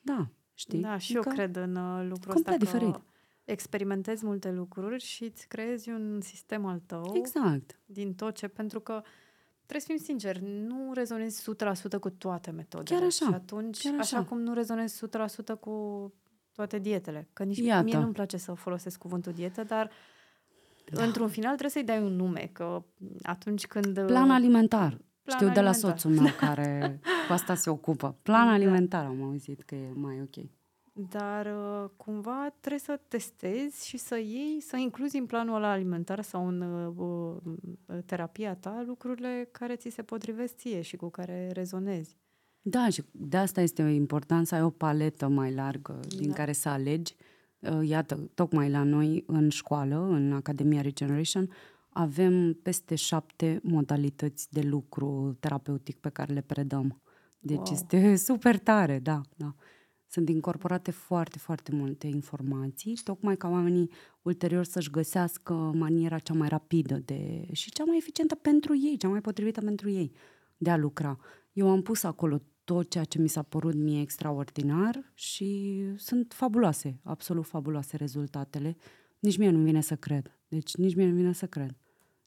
Da, știi? Da, și adică eu cred în uh, lucrul complet ăsta diferit. că experimentezi multe lucruri și îți creezi un sistem al tău. Exact. Din tot ce, pentru că trebuie să fim sinceri, nu rezonezi 100% cu toate metodele. Chiar așa. Și atunci, Chiar așa. așa cum nu rezonezi 100% cu toate dietele. Că nici Iată. mie nu-mi place să folosesc cuvântul dietă, dar da. într-un final trebuie să-i dai un nume, că atunci când... Plan alimentar. Plan Știu de la alimentar. soțul meu care cu asta se ocupă. Plan Da. alimentar am auzit că e mai ok. Dar uh, cumva trebuie să testezi și să iei, să incluzi în planul ăla alimentar sau în uh, uh, terapia ta lucrurile care ți se potrivesc ție și cu care rezonezi. Da, și de asta este important să ai o paletă mai largă din Da. care să alegi. Uh, Iată, tocmai la noi în școală, în Academia Regeneration, avem peste șapte modalități de lucru terapeutic pe care le predăm. Deci Wow. este super tare, da, da. Sunt incorporate foarte, foarte multe informații, tocmai ca oamenii ulterior să-și găsească maniera cea mai rapidă de, și cea mai eficientă pentru ei, cea mai potrivită pentru ei de a lucra. Eu am pus acolo tot ceea ce mi s-a părut mie extraordinar și sunt fabuloase, absolut fabuloase rezultatele. Nici mie nu vine să cred. Deci nici mie nu vine să cred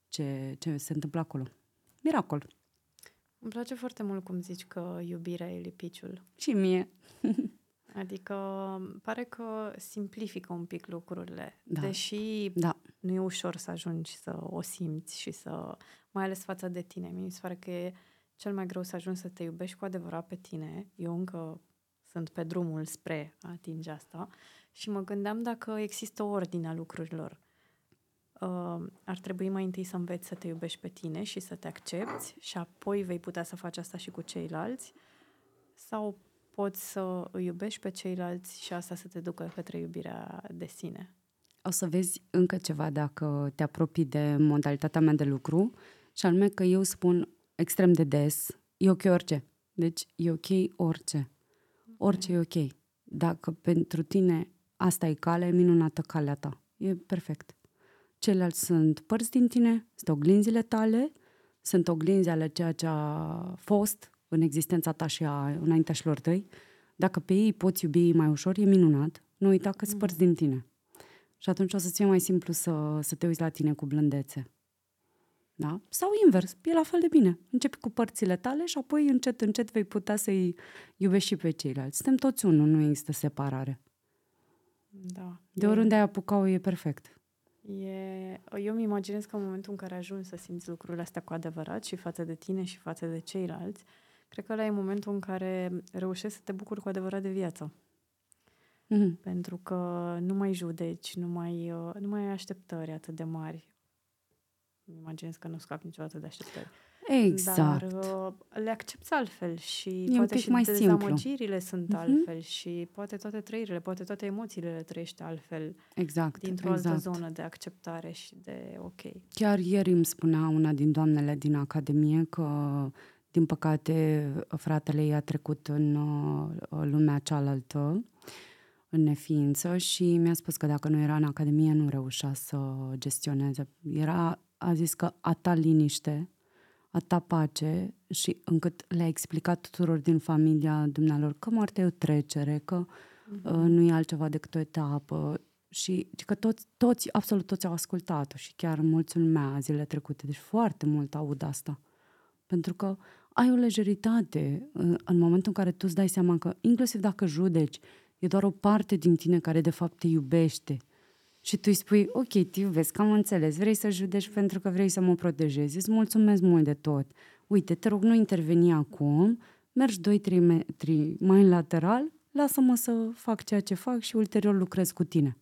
ce, ce se întâmplă acolo. Miracol. Îmi place foarte mult cum zici că iubirea e lipiciul. Și mie. Adică pare că simplifică un pic lucrurile. Da. Deși Da. nu e ușor să ajungi să o simți și să, mai ales față de tine. Mie mi se pare că e cel mai greu să ajungi să te iubești cu adevărat pe tine. Eu încă sunt pe drumul spre a atinge asta și mă gândeam dacă există o ordine a lucrurilor. Uh, ar trebui mai întâi să înveți să te iubești pe tine și să te accepti și apoi vei putea să faci asta și cu ceilalți sau poți să îi iubești pe ceilalți și asta să te ducă către iubirea de sine. O să vezi încă ceva dacă te apropii de modalitatea mea de lucru Și anume că eu spun extrem de des, e ok orice. Deci e ok orice. Orice e ok. Dacă pentru tine asta e calea, e minunată calea ta. E perfect. Ceilalți sunt părți din tine, sunt oglinzile tale, sunt oglinzi ale ceea ce a fost în existența ta și a înaintașilor tăi. Dacă pe ei poți iubi mai ușor, e minunat. Nu uita că sunt părți din tine. Și atunci o să-ți fie mai simplu să, să te uiți la tine cu blândețe. Da? Sau invers, e la fel de bine. Începi cu părțile tale și apoi încet, încet vei putea să-i iubești și pe ceilalți. Suntem toți unul, nu există separare. Da. De oriunde ai apucat e perfect. E, eu îmi imaginez că în momentul în care ajungi să simți lucrurile astea cu adevărat și față de tine și față de ceilalți, cred că ăla e momentul în care reușești să te bucuri cu adevărat de viață. Mm-hmm. Pentru că nu mai judeci, nu mai, uh, nu mai ai așteptări atât de mari. Îmi imaginez că nu scap niciodată de așteptări. Exact. Dar uh, le accepti altfel și e poate și mai dezamăgirile sunt uh-huh. altfel și poate toate trăirile, poate toate emoțiile le trăiești altfel. Exact. Dintr-o exact. altă zonă de acceptare și de ok. Chiar ieri îmi spunea una din doamnele din Academie că din păcate fratele ei a trecut în uh, lumea cealaltă în neființă și mi-a spus că dacă nu era în Academie nu reușea să gestioneze. Era, a zis că a ta liniște a ta pace și încât le-a explicat tuturor din familia dumnealor că moartea e o trecere, că uh-huh. uh, nu e altceva decât o etapă și că toți, toți, absolut toți au ascultat-o și chiar mulțumea zilele trecute. Deci foarte mult aud asta. Pentru că ai o lejeritate în, uh, în momentul în care tu îți dai seama că, inclusiv dacă judeci, e doar o parte din tine care de fapt te iubește și tu îi spui, ok, te iubesc, am înțeles, vrei să judeci pentru că vrei să mă protejezi, îți mulțumesc mult de tot. Uite, te rog, nu interveni acum, mergi 2-3 metri mai în lateral, lasă-mă să fac ceea ce fac și ulterior lucrez cu tine.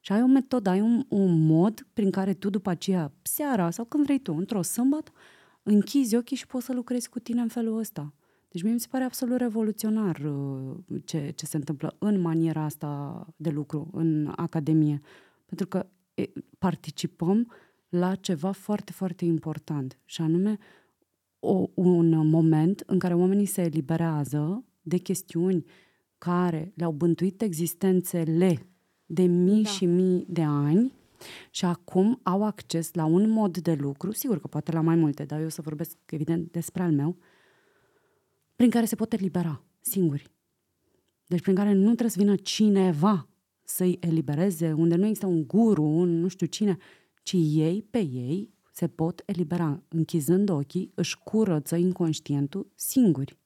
Și ai o metodă, ai un, un mod prin care tu după aceea, seara sau când vrei tu, într-o sâmbătă, închizi ochii și poți să lucrezi cu tine în felul ăsta. Deci mie mi se pare absolut revoluționar uh, ce, ce se întâmplă în maniera asta de lucru, în academie. Pentru că participăm la ceva foarte, foarte important și anume o, un moment în care oamenii se eliberează de chestiuni care le-au bântuit existențele de mii da. și mii de ani și acum au acces la un mod de lucru, sigur că poate la mai multe, dar eu să vorbesc evident despre al meu, prin care se pot elibera singuri. Deci prin care nu trebuie să vină cineva să-i elibereze, unde nu există un guru, un nu știu cine, ci ei pe ei se pot elibera. Închizând ochii, își curăță inconștientul singuri.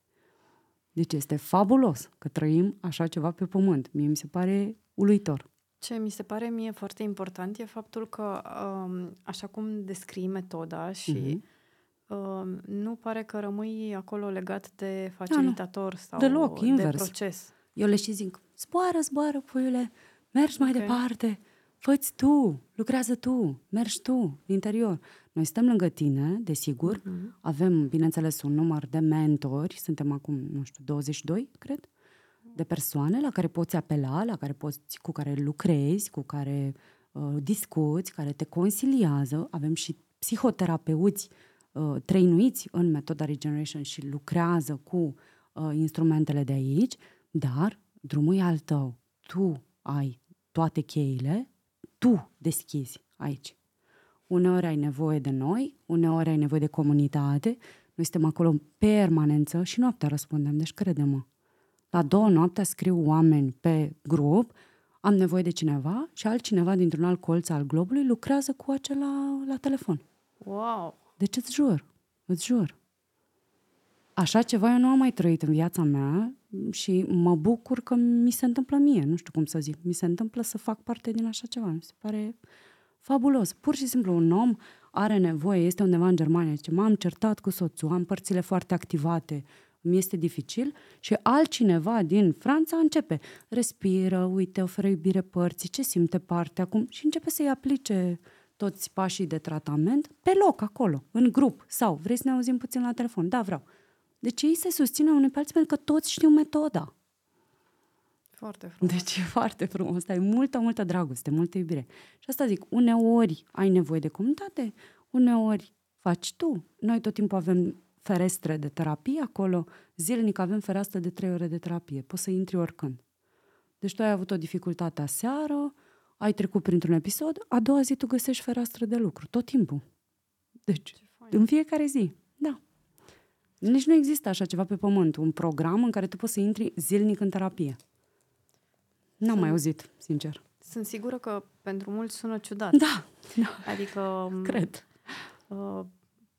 Deci este fabulos că trăim așa ceva pe pământ. Mie mi se pare uluitor. Ce mi se pare mie foarte important e faptul că, um, așa cum descrii metoda și uh-huh. nu pare că rămâi acolo legat de facilitator da, sau Deloc, de invers. proces. Eu le și zic, zboară, zboară, puiule, Mergi mai okay. departe, fă tu, lucrează tu, mergi tu, în interior. Noi stăm lângă tine, desigur, uh-huh. avem, bineînțeles, un număr de mentori, suntem acum, nu știu, 22, cred, de persoane la care poți apela, la care poți, cu care lucrezi, cu care uh, discuți, care te consiliază. Avem și psihoterapeuți uh, trăinuiți în metoda Regeneration și lucrează cu uh, instrumentele de aici, dar drumul e al tău. Tu ai toate cheile, tu deschizi aici. Uneori ai nevoie de noi, uneori ai nevoie de comunitate, noi suntem acolo în permanență și noaptea răspundem, deci crede-mă. La două noaptea scriu oameni pe grup, am nevoie de cineva și altcineva dintr-un alt colț al globului lucrează cu acela la telefon. Wow! Deci îți jur, îți jur. Așa ceva eu nu am mai trăit în viața mea și mă bucur că mi se întâmplă mie, nu știu cum să zic, mi se întâmplă să fac parte din așa ceva. Mi se pare fabulos. Pur și simplu un om are nevoie, este undeva în Germania, zice, m-am certat cu soțul, am părțile foarte activate, mi este dificil și altcineva din Franța începe, respiră, uite, oferă iubire părții, ce simte partea acum și începe să-i aplice toți pașii de tratament pe loc, acolo, în grup. Sau vrei să ne auzim puțin la telefon? Da, vreau. Deci ei se susțin unii pe alții pentru că toți știu metoda. Foarte frumos. Deci e foarte frumos. Asta e multă, multă dragoste, multă iubire. Și asta zic, uneori ai nevoie de comunitate, uneori faci tu. Noi tot timpul avem ferestre de terapie acolo, zilnic avem fereastră de trei ore de terapie. Poți să intri oricând. Deci tu ai avut o dificultate aseară, ai trecut printr-un episod, a doua zi tu găsești fereastră de lucru, tot timpul. Deci, în fiecare zi, da. Nici nu există așa ceva pe pământ, un program în care tu poți să intri zilnic în terapie. N-am Sunt... mai auzit, sincer. Sunt sigură că pentru mulți sună ciudat. Da. da. Adică... Cred. Uh,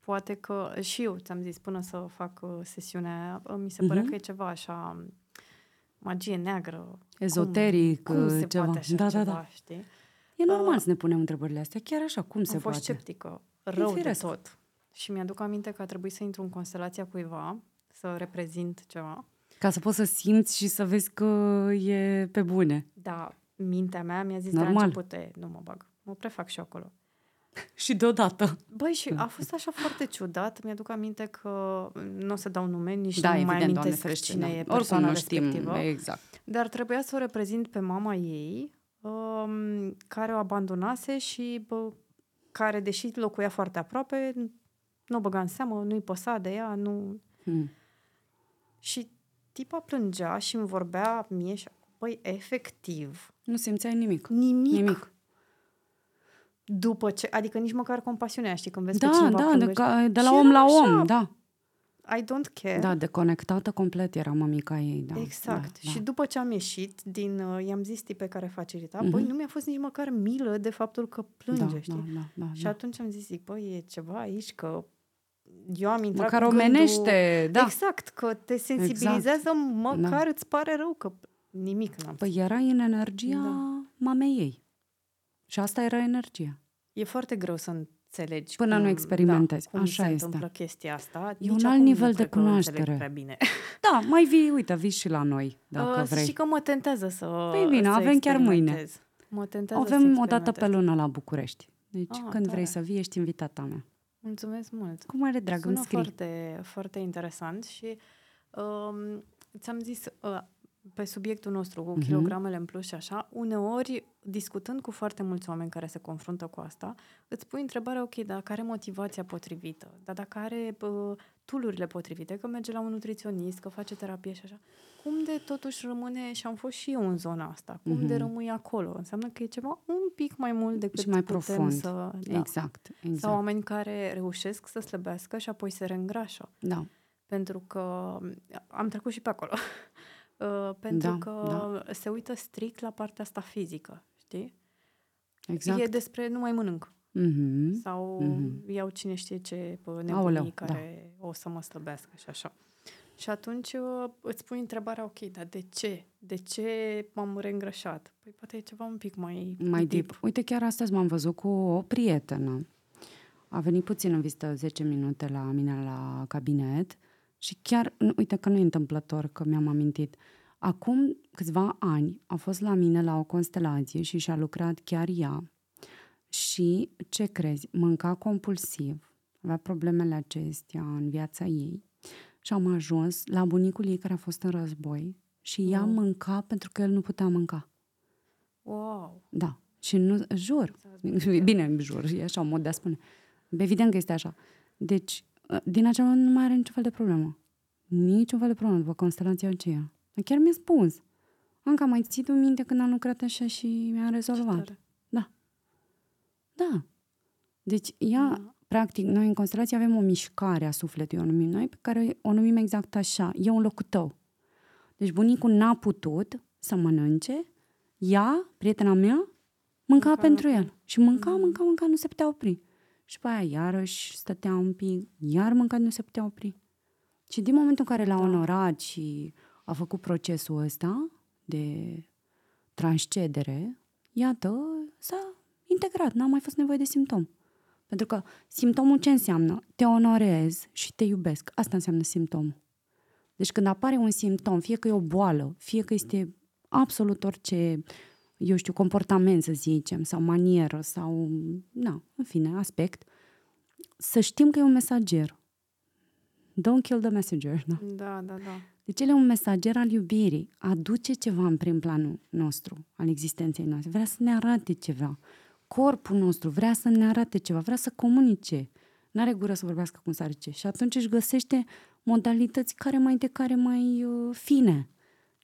poate că și eu ți-am zis până să fac uh, sesiunea uh, mi se părea uh-huh. că e ceva așa magie neagră. Ezoteric, cum, cum se ceva. poate așa da, ceva, da, da. știi? E normal uh, să ne punem întrebările astea, chiar așa, cum se poate? Am fost sceptică, rău de tot. Și mi-aduc aminte că a trebuit să intru în constelația cuiva, să reprezint ceva. Ca să poți să simți și să vezi că e pe bune. Da, mintea mea mi-a zis Normal. de la început, e, nu mă bag, mă prefac și acolo. și deodată. Băi, și a fost așa foarte ciudat. Mi-aduc aminte că nu o să dau nume, nici da, nu mai amintesc ferește, cine da. e persoana Oricum nu respectivă. Știm, exact. Dar trebuia să o reprezint pe mama ei, um, care o abandonase și bă, care, deși locuia foarte aproape, nu o băga în seamă, nu-i păsa de ea, nu... Hmm. Și tipa plângea și îmi vorbea mie și Păi, efectiv. Nu simțeai nimic. Nimic. Nimic după ce, adică nici măcar compasiunea, știi, când vezi da, pe cineva Da, de, ca, de la om la om, așa, da. I don't care. Da, deconectată complet era mămica ei, da. Exact. Da, și da. după ce am ieșit din, uh, i-am zis pe care facilita, mm-hmm. băi, nu mi-a fost nici măcar milă de faptul că plânge, da, știi? Da, da, da, și da. atunci am zis, zic, băi, e ceva aici că eu am intrat Măcar cu omenește, gândul... da. Exact, că te sensibilizează, exact. măcar da. îți pare rău că nimic n-am Păi era în energia da. mamei ei. Și asta era energia. E foarte greu să înțelegi Până cum, nu experimentezi. Da, cum Așa se este. întâmplă chestia asta. E Nici un alt nivel de cunoaștere. Prea bine. Da, mai vii, uite, vii și la noi, dacă uh, vrei. Și că mă tentează să Păi bine, să avem chiar mâine. Mă tentează Avem o dată pe lună la București. Deci ah, când tare. vrei să vii, ești invitata mea. Mulțumesc mult. Cu mare drag, Sună îmi scrii. foarte, foarte interesant și um, ți-am zis, uh, pe subiectul nostru, cu uh-huh. kilogramele în plus și așa, uneori, discutând cu foarte mulți oameni care se confruntă cu asta, îți pui întrebarea, ok, dar care motivația potrivită? Dar dacă are uh, tulurile potrivite, că merge la un nutriționist, că face terapie și așa, cum de totuși rămâne, și am fost și eu în zona asta, cum uh-huh. de rămâi acolo? Înseamnă că e ceva un pic mai mult decât și mai putem profund. să... Da. Exact, exact. Sau oameni care reușesc să slăbească și apoi se reîngrașă. Da. Pentru că am trecut și pe acolo. Uh, pentru Da, că da. se uită strict la partea asta fizică, știi? Exact. E despre nu mai mănânc. Mhm. Sau Mhm. iau cine știe ce pă, nebunii Aoleu, care o să mă slăbească și așa. Și atunci uh, îți pui întrebarea, ok, dar de ce? De ce m-am reîngrășat? Păi poate e ceva un pic mai, Mai deep. Uite, chiar astăzi m-am văzut cu o prietenă. A venit puțin în vizită 10 minute la mine la cabinet și chiar, nu, uite că nu e întâmplător că mi-am amintit. Acum câțiva ani a fost la mine la o constelație și și-a lucrat chiar ea. Și, ce crezi, mânca compulsiv, avea problemele acestea în viața ei și am ajuns la bunicul ei care a fost în război și ea Wow. mânca pentru că el nu putea mânca. Wow! Da. Și nu, jur. Bine, jur, e așa un mod de a spune. Evident că este așa. Deci, din acel moment nu mai are niciun fel de problemă. Niciun fel de problemă după constelația aceea. Dar Chiar mi-a spus. Anca, mai ții tu minte când am lucrat așa și mi-a Ce rezolvat? tare. Da. Deci, ea, Da. practic, noi în constelație avem o mișcare a sufletului, o numim noi, pe care o numim exact așa. E un locul tău. Deci bunicul n-a putut să mănânce, ea, prietena mea, mânca Mânca pentru înapoi. el. Și mânca, Mhm. mânca, mânca, nu se putea opri. Și pe aia iarăși stătea un pic, iar mânca, nu se putea opri. Și din momentul în care l-a Da. onorat și a făcut procesul ăsta de transcedere, iată, s-a integrat, n-a mai fost nevoie de simptom. Pentru că simptomul ce înseamnă? Te onorez și te iubesc. Asta înseamnă simptomul. Deci când apare un simptom, fie că e o boală, fie că este absolut orice, eu știu, comportament, să zicem, sau manieră, sau, na, în fine, aspect, să știm că e un mesager. Don't kill the messenger. Da? Da, da, da. Deci el e un mesager al iubirii, aduce ceva în prim planul nostru, al existenței noastre, vrea să ne arate ceva. Corpul nostru vrea să ne arate ceva, vrea să comunice. N-are gură să vorbească cum s-ar zice. Și atunci își găsește modalități care mai de care mai uh, fine.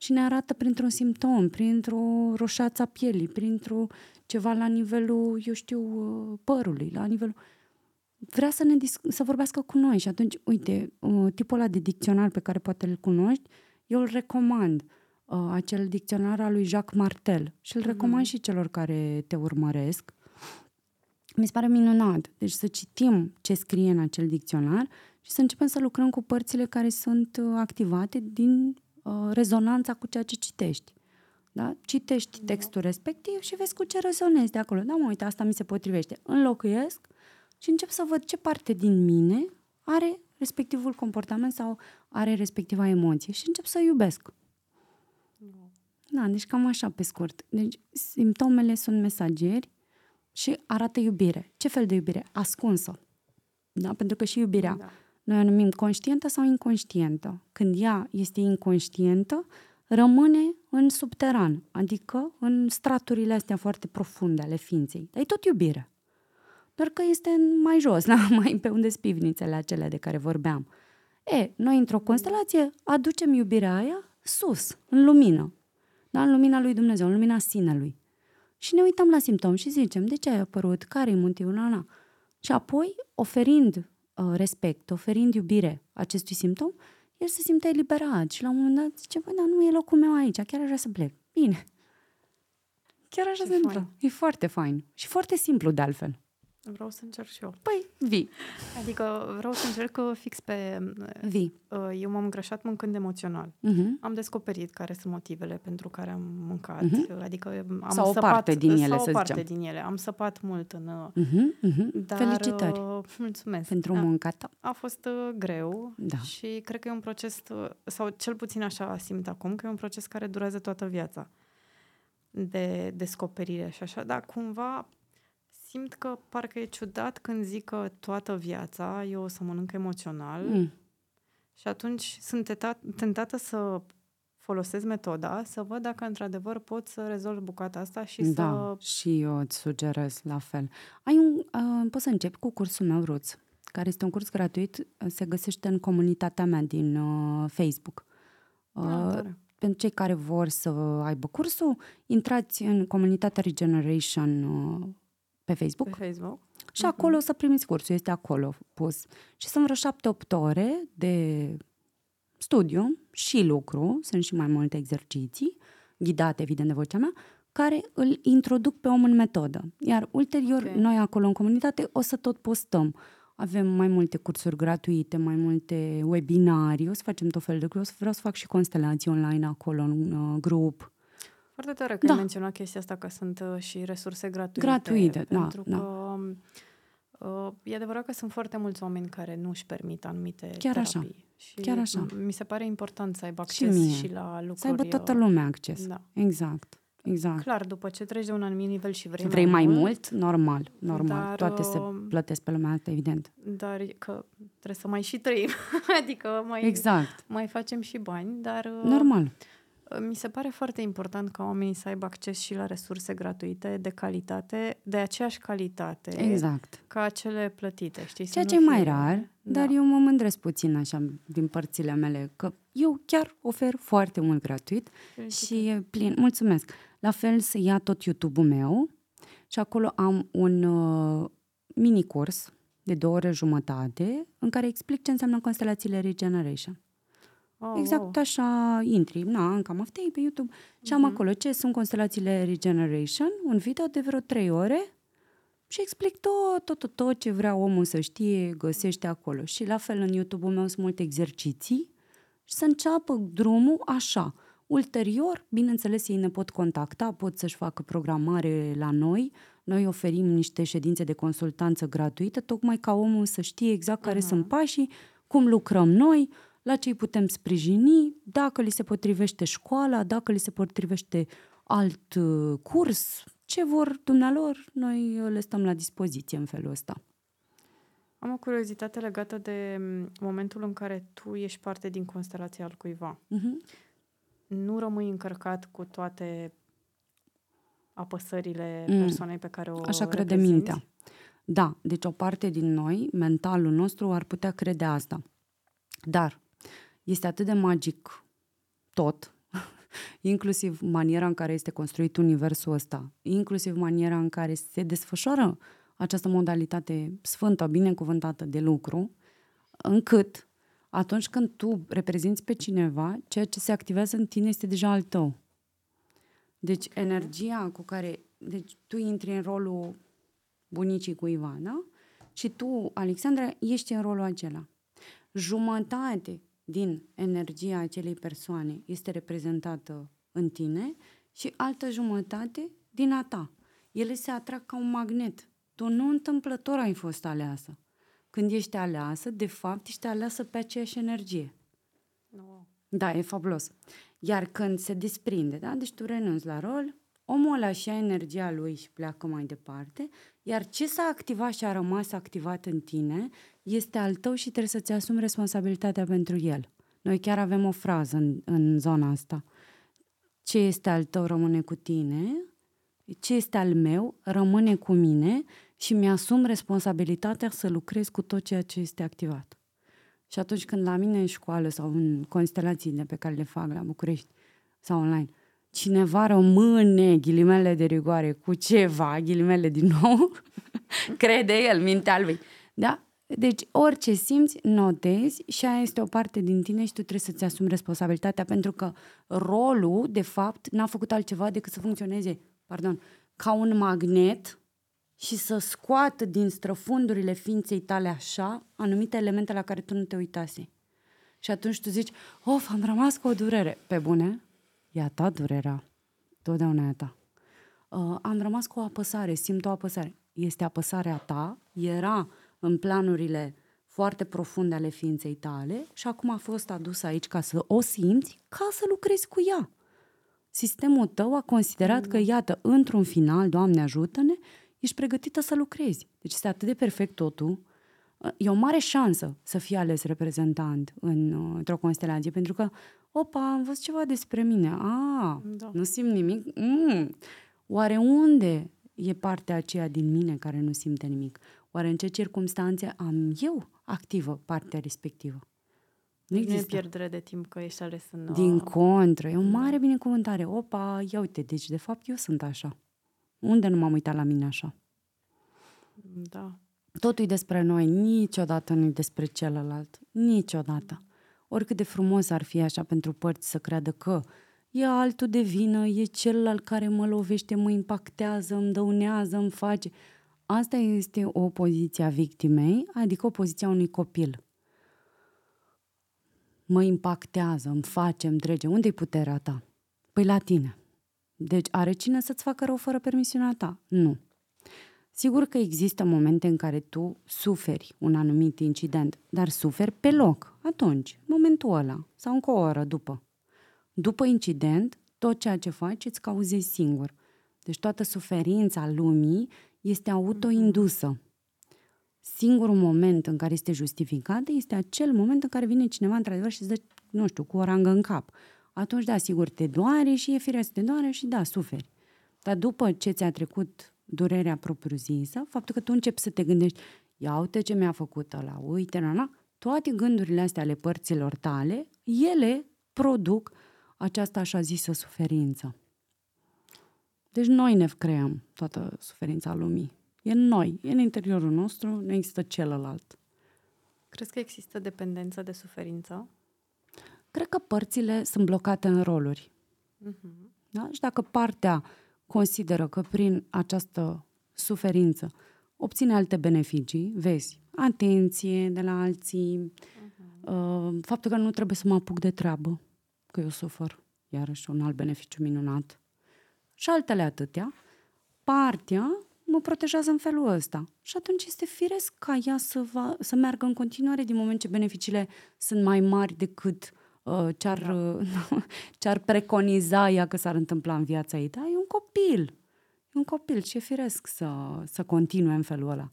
Și ne arată printr-un simptom, printr-o roșață a pielii, printr-o ceva la nivelul, eu știu, uh, părului, la nivelul... Vrea să, ne dis- să vorbească cu noi și atunci, uite, uh, tipul ăla de dicționar pe care poate îl cunoști, eu îl recomand. Uh, acel dicționar al lui Jacques Martel și îl Mhm. recomand și celor care te urmăresc. Mi se pare minunat. Deci să citim ce scrie în acel dicționar și să începem să lucrăm cu părțile care sunt uh, activate din uh, rezonanța cu ceea ce citești. Da? Citești textul respectiv și vezi cu ce rezonezi de acolo. Da, mă, uite, asta mi se potrivește. Înlocuiesc și încep să văd ce parte din mine are respectivul comportament sau are respectiva emoție și încep să iubesc. Da, deci cam așa pe scurt. Deci simptomele sunt mesageri și arată iubire. Ce fel de iubire? Ascunsă. Da? Pentru că și iubirea Da. Noi o numim conștientă sau inconștientă. Când ea este inconștientă, rămâne în subteran, adică în straturile astea foarte profunde ale ființei. Dar e tot iubire. Doar că este în mai jos, la mai pe unde sunt pivnițele acelea de care vorbeam. E, noi într-o constelație aducem iubirea aia sus, în lumină. Da? În lumina lui Dumnezeu, în lumina sinelui. Și ne uităm la simptom și zicem, de ce ai apărut? Care-i motivul? Na, na. Și apoi, oferind uh, respect, oferind iubire acestui simptom, el se simte eliberat și la un moment dat zice, băi, dar nu e locul meu aici, chiar aș vrea să plec. Bine. Chiar așa Ce se întâmplă. fain. E foarte fain. Și foarte simplu, de altfel. Vreau să încerc și eu. Păi, vii. Adică vreau să încerc uh, fix pe... Vii. uh, Eu m-am îngrășat mâncând emoțional. Uh-huh. Am descoperit care sunt motivele pentru care am mâncat. Mhm. Adică am Sau o săpat, parte din ele, sau să o parte zicem. din ele. Am săpat mult în... uh, Uh-huh. Uh-huh. Dar, Felicitări uh, mulțumesc. pentru Da. munca ta. A fost uh, greu Da. și cred că e un proces, uh, sau cel puțin așa simt acum, că e un proces care durează toată viața de descoperire și așa, dar cumva simt că parcă e ciudat când zic că toată viața eu o să mănânc emoțional Mm. și atunci sunt teta- tentată să folosesc metoda, să văd dacă într-adevăr pot să rezolv bucata asta și Da, să... și eu îți sugerez la fel. Ai un, uh, poți să începi cu cursul meu Ruț, care este un curs gratuit, uh, se găsește în comunitatea mea din uh, Facebook. Ah, Uh, tare. pentru cei care vor să aibă cursul, intrați în comunitatea Regeneration uh, pe Facebook Pe Facebook. și acolo o să primiți cursul, este acolo pus. Și sunt vreo șapte-opt ore de studiu și lucru, sunt și mai multe exerciții, ghidate evident de vocea mea, care îl introduc pe om în metodă. Iar ulterior, Ok. noi acolo în comunitate o să tot postăm. Avem mai multe cursuri gratuite, mai multe webinarii, o să facem tot felul de lucruri, o să vreau să fac și constelații online acolo, în uh, grup. Foarte tare că Da. ai menționat chestia asta, că sunt uh, și resurse gratuite. Gratuite, da, pentru da. că uh, e adevărat că sunt foarte mulți oameni care nu își permit anumite Chiar așa. terapii. Și Chiar așa. m- Mi se pare important să aibă Și acces mie. și, la lucruri. Să aibă toată uh, lumea acces. Da. Exact, exact. Clar, după ce treci de un anumit nivel și vrei, Vrei mai mult? Normal, normal. Dar, Toate se uh, plătesc pe lumea asta, evident. Dar e că trebuie să mai și trăim. adică mai, Exact. mai facem și bani, dar uh, Normal. Mi se pare foarte important ca oamenii să aibă acces și la resurse gratuite, de calitate, de aceeași calitate Exact. ca cele plătite, știi? să Ceea nu ce e mai fie- rar, Da. dar eu mă mândresc puțin așa din părțile mele, că eu chiar ofer foarte mult gratuit și e plin. Mulțumesc. La fel se ia tot YouTube-ul meu și acolo am un uh, mini-curs de două ore jumătate în care explic ce înseamnă constelațiile Regeneration. Oh, Exact wow. așa intri, na, în cam aftei pe YouTube și am acolo ce sunt constelațiile Regeneration, un video de vreo trei ore și explic tot, tot, tot, tot ce vrea omul să știe, găsește acolo. Și la fel în YouTube-ul meu sunt multe exerciții și să înceapă drumul așa. Ulterior, bineînțeles, ei ne pot contacta, pot să-și facă programare la noi. Noi oferim niște ședințe de consultanță gratuite, tocmai ca omul să știe exact care Mhm. sunt pașii, cum lucrăm noi, la ce îi putem sprijini, dacă li se potrivește școala, dacă li se potrivește alt uh, curs, ce vor dumnealor, noi uh, le stăm la dispoziție în felul ăsta. Am o curiozitate legată de m, momentul în care tu ești parte din constelația al cuiva. Uh-huh. Nu rămâi încărcat cu toate apăsările Mm. persoanei pe care o Așa crede reprezinți? mintea. Da, deci o parte din noi, mentalul nostru, ar putea crede asta. Dar este atât de magic tot, inclusiv maniera în care este construit universul ăsta, inclusiv maniera în care se desfășoară această modalitate sfântă, binecuvântată de lucru, încât atunci când tu reprezinți pe cineva, ceea ce se activează în tine este deja al tău. Deci energia cu care deci tu intri în rolul bunicii cuiva, da? Și tu, Alexandra, ești în rolul acela. Jumătate din energia acelei persoane este reprezentată în tine și altă jumătate din a ta. Ele se atrag ca un magnet. Tu nu întâmplător ai fost aleasă. Când ești aleasă, de fapt, ești aleasă pe aceeași energie. No. Da, e fabulos. Iar când se desprinde, da? deci tu renunți la rol, omul ăla și energia lui și pleacă mai departe, iar ce s-a activat și a rămas activat în tine este al tău și trebuie să-ți asumi responsabilitatea pentru el. Noi chiar avem o frază în, în zona asta. Ce este al tău rămâne cu tine, ce este al meu rămâne cu mine și mi-asum responsabilitatea să lucrez cu tot ceea ce este activat. Și atunci când la mine în școală sau în constelațiile pe care le fac la București sau online, cineva rămâne, ghilimele de rigoare, cu ceva, ghilimele din nou, crede el, mintea lui. Da? Deci orice simți, notezi și aia este o parte din tine și tu trebuie să-ți asumi responsabilitatea pentru că rolul, de fapt, n-a făcut altceva decât să funcționeze, pardon, ca un magnet și să scoată din străfundurile ființei tale așa anumite elemente la care tu nu te uitase. Și atunci tu zici, of, am rămas cu o durere. Pe bune, e a ta durerea. Totdeauna e a ta. Uh, am rămas cu o apăsare, simt o apăsare. Este apăsarea ta, era în planurile foarte profunde ale ființei tale și acum a fost adusă aici ca să o simți, ca să lucrezi cu ea. Sistemul tău a considerat mm. că, iată, într-un final, Doamne ajută-ne, ești pregătită să lucrezi. Deci este atât de perfect totul. E o mare șansă să fii ales reprezentant în, într-o constelație, pentru că, opa, am văzut ceva despre mine. A, da. nu simt nimic? Mm. Oare unde e partea aceea din mine care nu simte nimic? Oare în ce circunstanțe am eu activă partea respectivă? Nu există. Nu e pierdere de timp că ești ales în... Din contră, e o da. mare binecuvântare. Opa, ia uite, deci de fapt eu sunt așa. Unde nu m-am uitat la mine așa? Da. Totul e despre noi, niciodată nu e despre celălalt. Niciodată. Oricât de frumos ar fi așa pentru părți să creadă că e altul de vină, e celălalt care mă lovește, mă impactează, îmi dăunează, îmi face. Asta este o poziție a victimei, adică o poziție a unui copil. Mă impactează, îmi face, îmi drege. Unde-i puterea ta? Păi la tine. Deci are cine să-ți facă rău fără permisiunea ta? Nu. Sigur că există momente în care tu suferi un anumit incident, dar suferi pe loc, atunci, momentul ăla, sau încă o oră după. După incident, tot ceea ce faci îți cauzezi singur. Deci toată suferința lumii este autoindusă. Singurul moment în care este justificată este acel moment în care vine cineva într-adevăr și îți dă, nu știu, cu o rangă în cap atunci, da, sigur, te doare și e firesc să te doare și da, suferi. Dar după ce ți-a trecut durerea propriu-zisă, faptul că tu începi să te gândești, ia uite ce mi-a făcut ăla, uite, na, na, toate gândurile astea ale părților tale, ele produc această așa zisă suferință. Deci noi ne creăm toată suferința lumii. E în noi, e în interiorul nostru, nu există celălalt. Crezi că există dependență de suferință? Cred că părțile sunt blocate în roluri. Uh-huh. Da? Și dacă partea consideră că prin această suferință obține alte beneficii, vezi, atenție de la alții, uh-huh. uh, faptul că nu trebuie să mă apuc de treabă, că eu sufăr, iarăși un alt beneficiu minunat, și altele atâtea, partea mă protejează în felul ăsta. Și atunci este firesc ca ea să, va, să meargă în continuare din moment ce beneficiile sunt mai mari decât uh, Uh, ce-ar, da. ce-ar preconiza ea că s-ar întâmpla în viața ei. Da, e un copil. E un copil și e firesc să, să continue în felul ăla.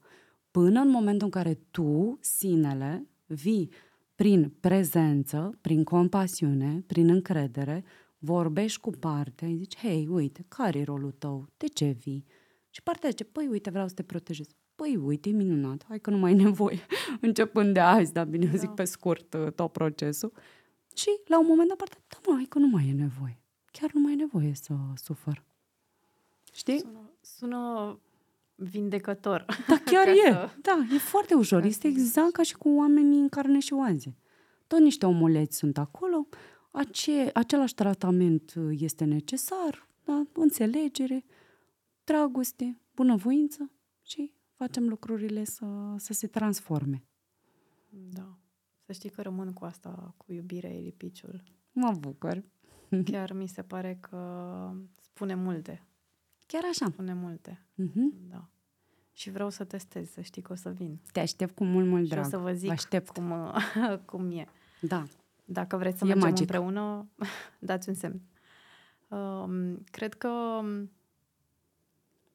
Până în momentul în care tu, sinele, vii prin prezență, prin compasiune, prin încredere, vorbești cu partea, îi zici, hei, uite, care e rolul tău? De ce vii? Și partea zice, păi, uite, vreau să te protejez. păi uite, e minunat, hai că nu mai e nevoie, începând de azi, dar bine, da. zic pe scurt uh, tot procesul. Și la un moment dat, da, mă, hai că nu mai e nevoie. Chiar nu mai e nevoie să sufăr. Știi? Sună, sună vindecător. Da, chiar e. Să... Da, e foarte ușor. Este exact ca și cu oamenii în carne și oaze. Tot niște omuleți sunt acolo, ace, același tratament este necesar, da? înțelegere, dragoste, bunăvoință și facem lucrurile să, să se transforme. Da. Să știi că rămân cu asta, cu iubirea Elipiciul. Mă bucur. Chiar mi se pare că spune multe. Chiar așa. Spune multe. Uh-huh. Da. Și vreau să testez, să știi că o să vin. Te aștept cu mult, mult drag. Și o să vă zic aștept. Cum, cum e. Da. Dacă vreți să e mergem magic. împreună, dați un semn. Um, cred că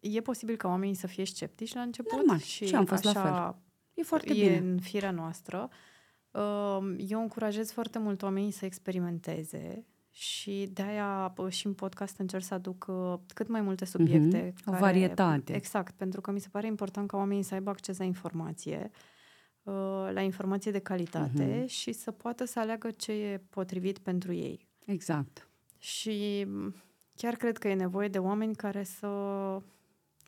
e posibil ca oamenii să fie sceptici la început. Normal. Și, și am fost așa la fel. E foarte e bine. în firea noastră. Um, eu încurajez foarte mult oamenii să experimenteze și de-aia și în podcast încerc să aduc uh, cât mai multe subiecte. Mm-hmm. Care, o varietate. Exact, pentru că mi se pare important ca oamenii să aibă acces la informație, uh, la informație de calitate mm-hmm. și să poată să aleagă ce e potrivit pentru ei. Exact. Și chiar cred că e nevoie de oameni care să,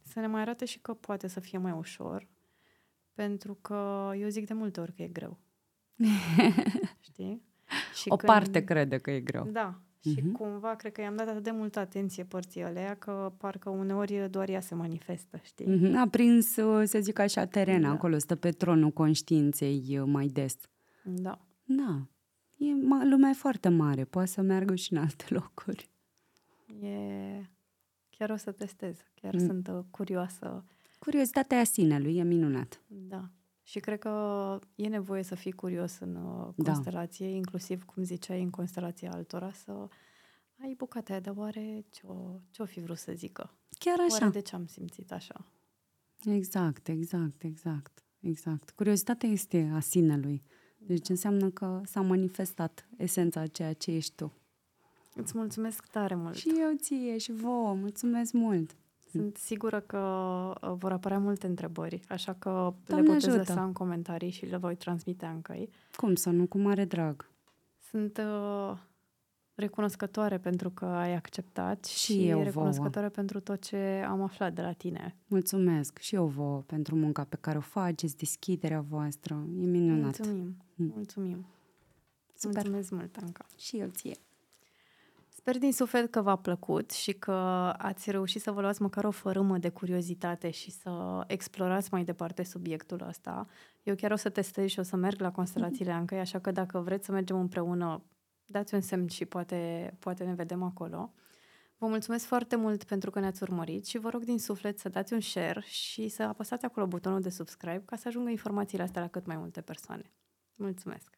să ne mai arate și că poate să fie mai ușor, pentru că eu zic de multe ori că e greu. Știi? Și o când... parte crede că e greu. Da. Uh-huh. Și mhm. cumva cred că i-am dat atât de multă atenție părții alea că parcă uneori doar ea se manifestă, știi? Uh-huh. A prins, să zic așa, teren da. acolo, stă pe tronul conștiinței mai des. Da. Da. E, lumea e foarte mare, poate să meargă și în alte locuri. E... Chiar o să testez. Chiar mm. sunt uh, curioasă. Curiozitatea sinelui e minunat. Da. Și cred că e nevoie să fii curios în uh, da. constelație, da. inclusiv, cum ziceai, în constelația altora, să ai bucata aia, dar oare ce-o, ce-o fi vrut să zică? Chiar așa. Oare de ce am simțit așa? Exact, exact, exact, exact. Curiozitatea este a sinelui. Deci da. înseamnă că s-a manifestat esența a ceea ce ești tu. Îți mulțumesc tare mult. Și eu ție și vouă, mulțumesc mult. Sunt sigură că uh, vor apărea multe întrebări, așa că Doamne le puteți ajută. lăsa în comentarii și le voi transmite încă Cum să nu? Cu mare drag. Sunt uh, recunoscătoare pentru că ai acceptat și, și eu recunoscătoare vouă. pentru tot ce am aflat de la tine. Mulțumesc și eu vouă pentru munca pe care o faceți, deschiderea voastră. E minunat. Mulțumim, hm. mulțumim. Super. Mulțumesc mult, Anca. Și eu ție. Sper din suflet că v-a plăcut și că ați reușit să vă luați măcar o fărâmă de curiozitate și să explorați mai departe subiectul ăsta. Eu chiar o să testez și o să merg la constelațiile Ancăi, așa că dacă vreți să mergem împreună, dați un semn și poate, poate ne vedem acolo. Vă mulțumesc foarte mult pentru că ne-ați urmărit și vă rog din suflet să dați un share și să apăsați acolo butonul de subscribe ca să ajungă informațiile astea la cât mai multe persoane. Mulțumesc!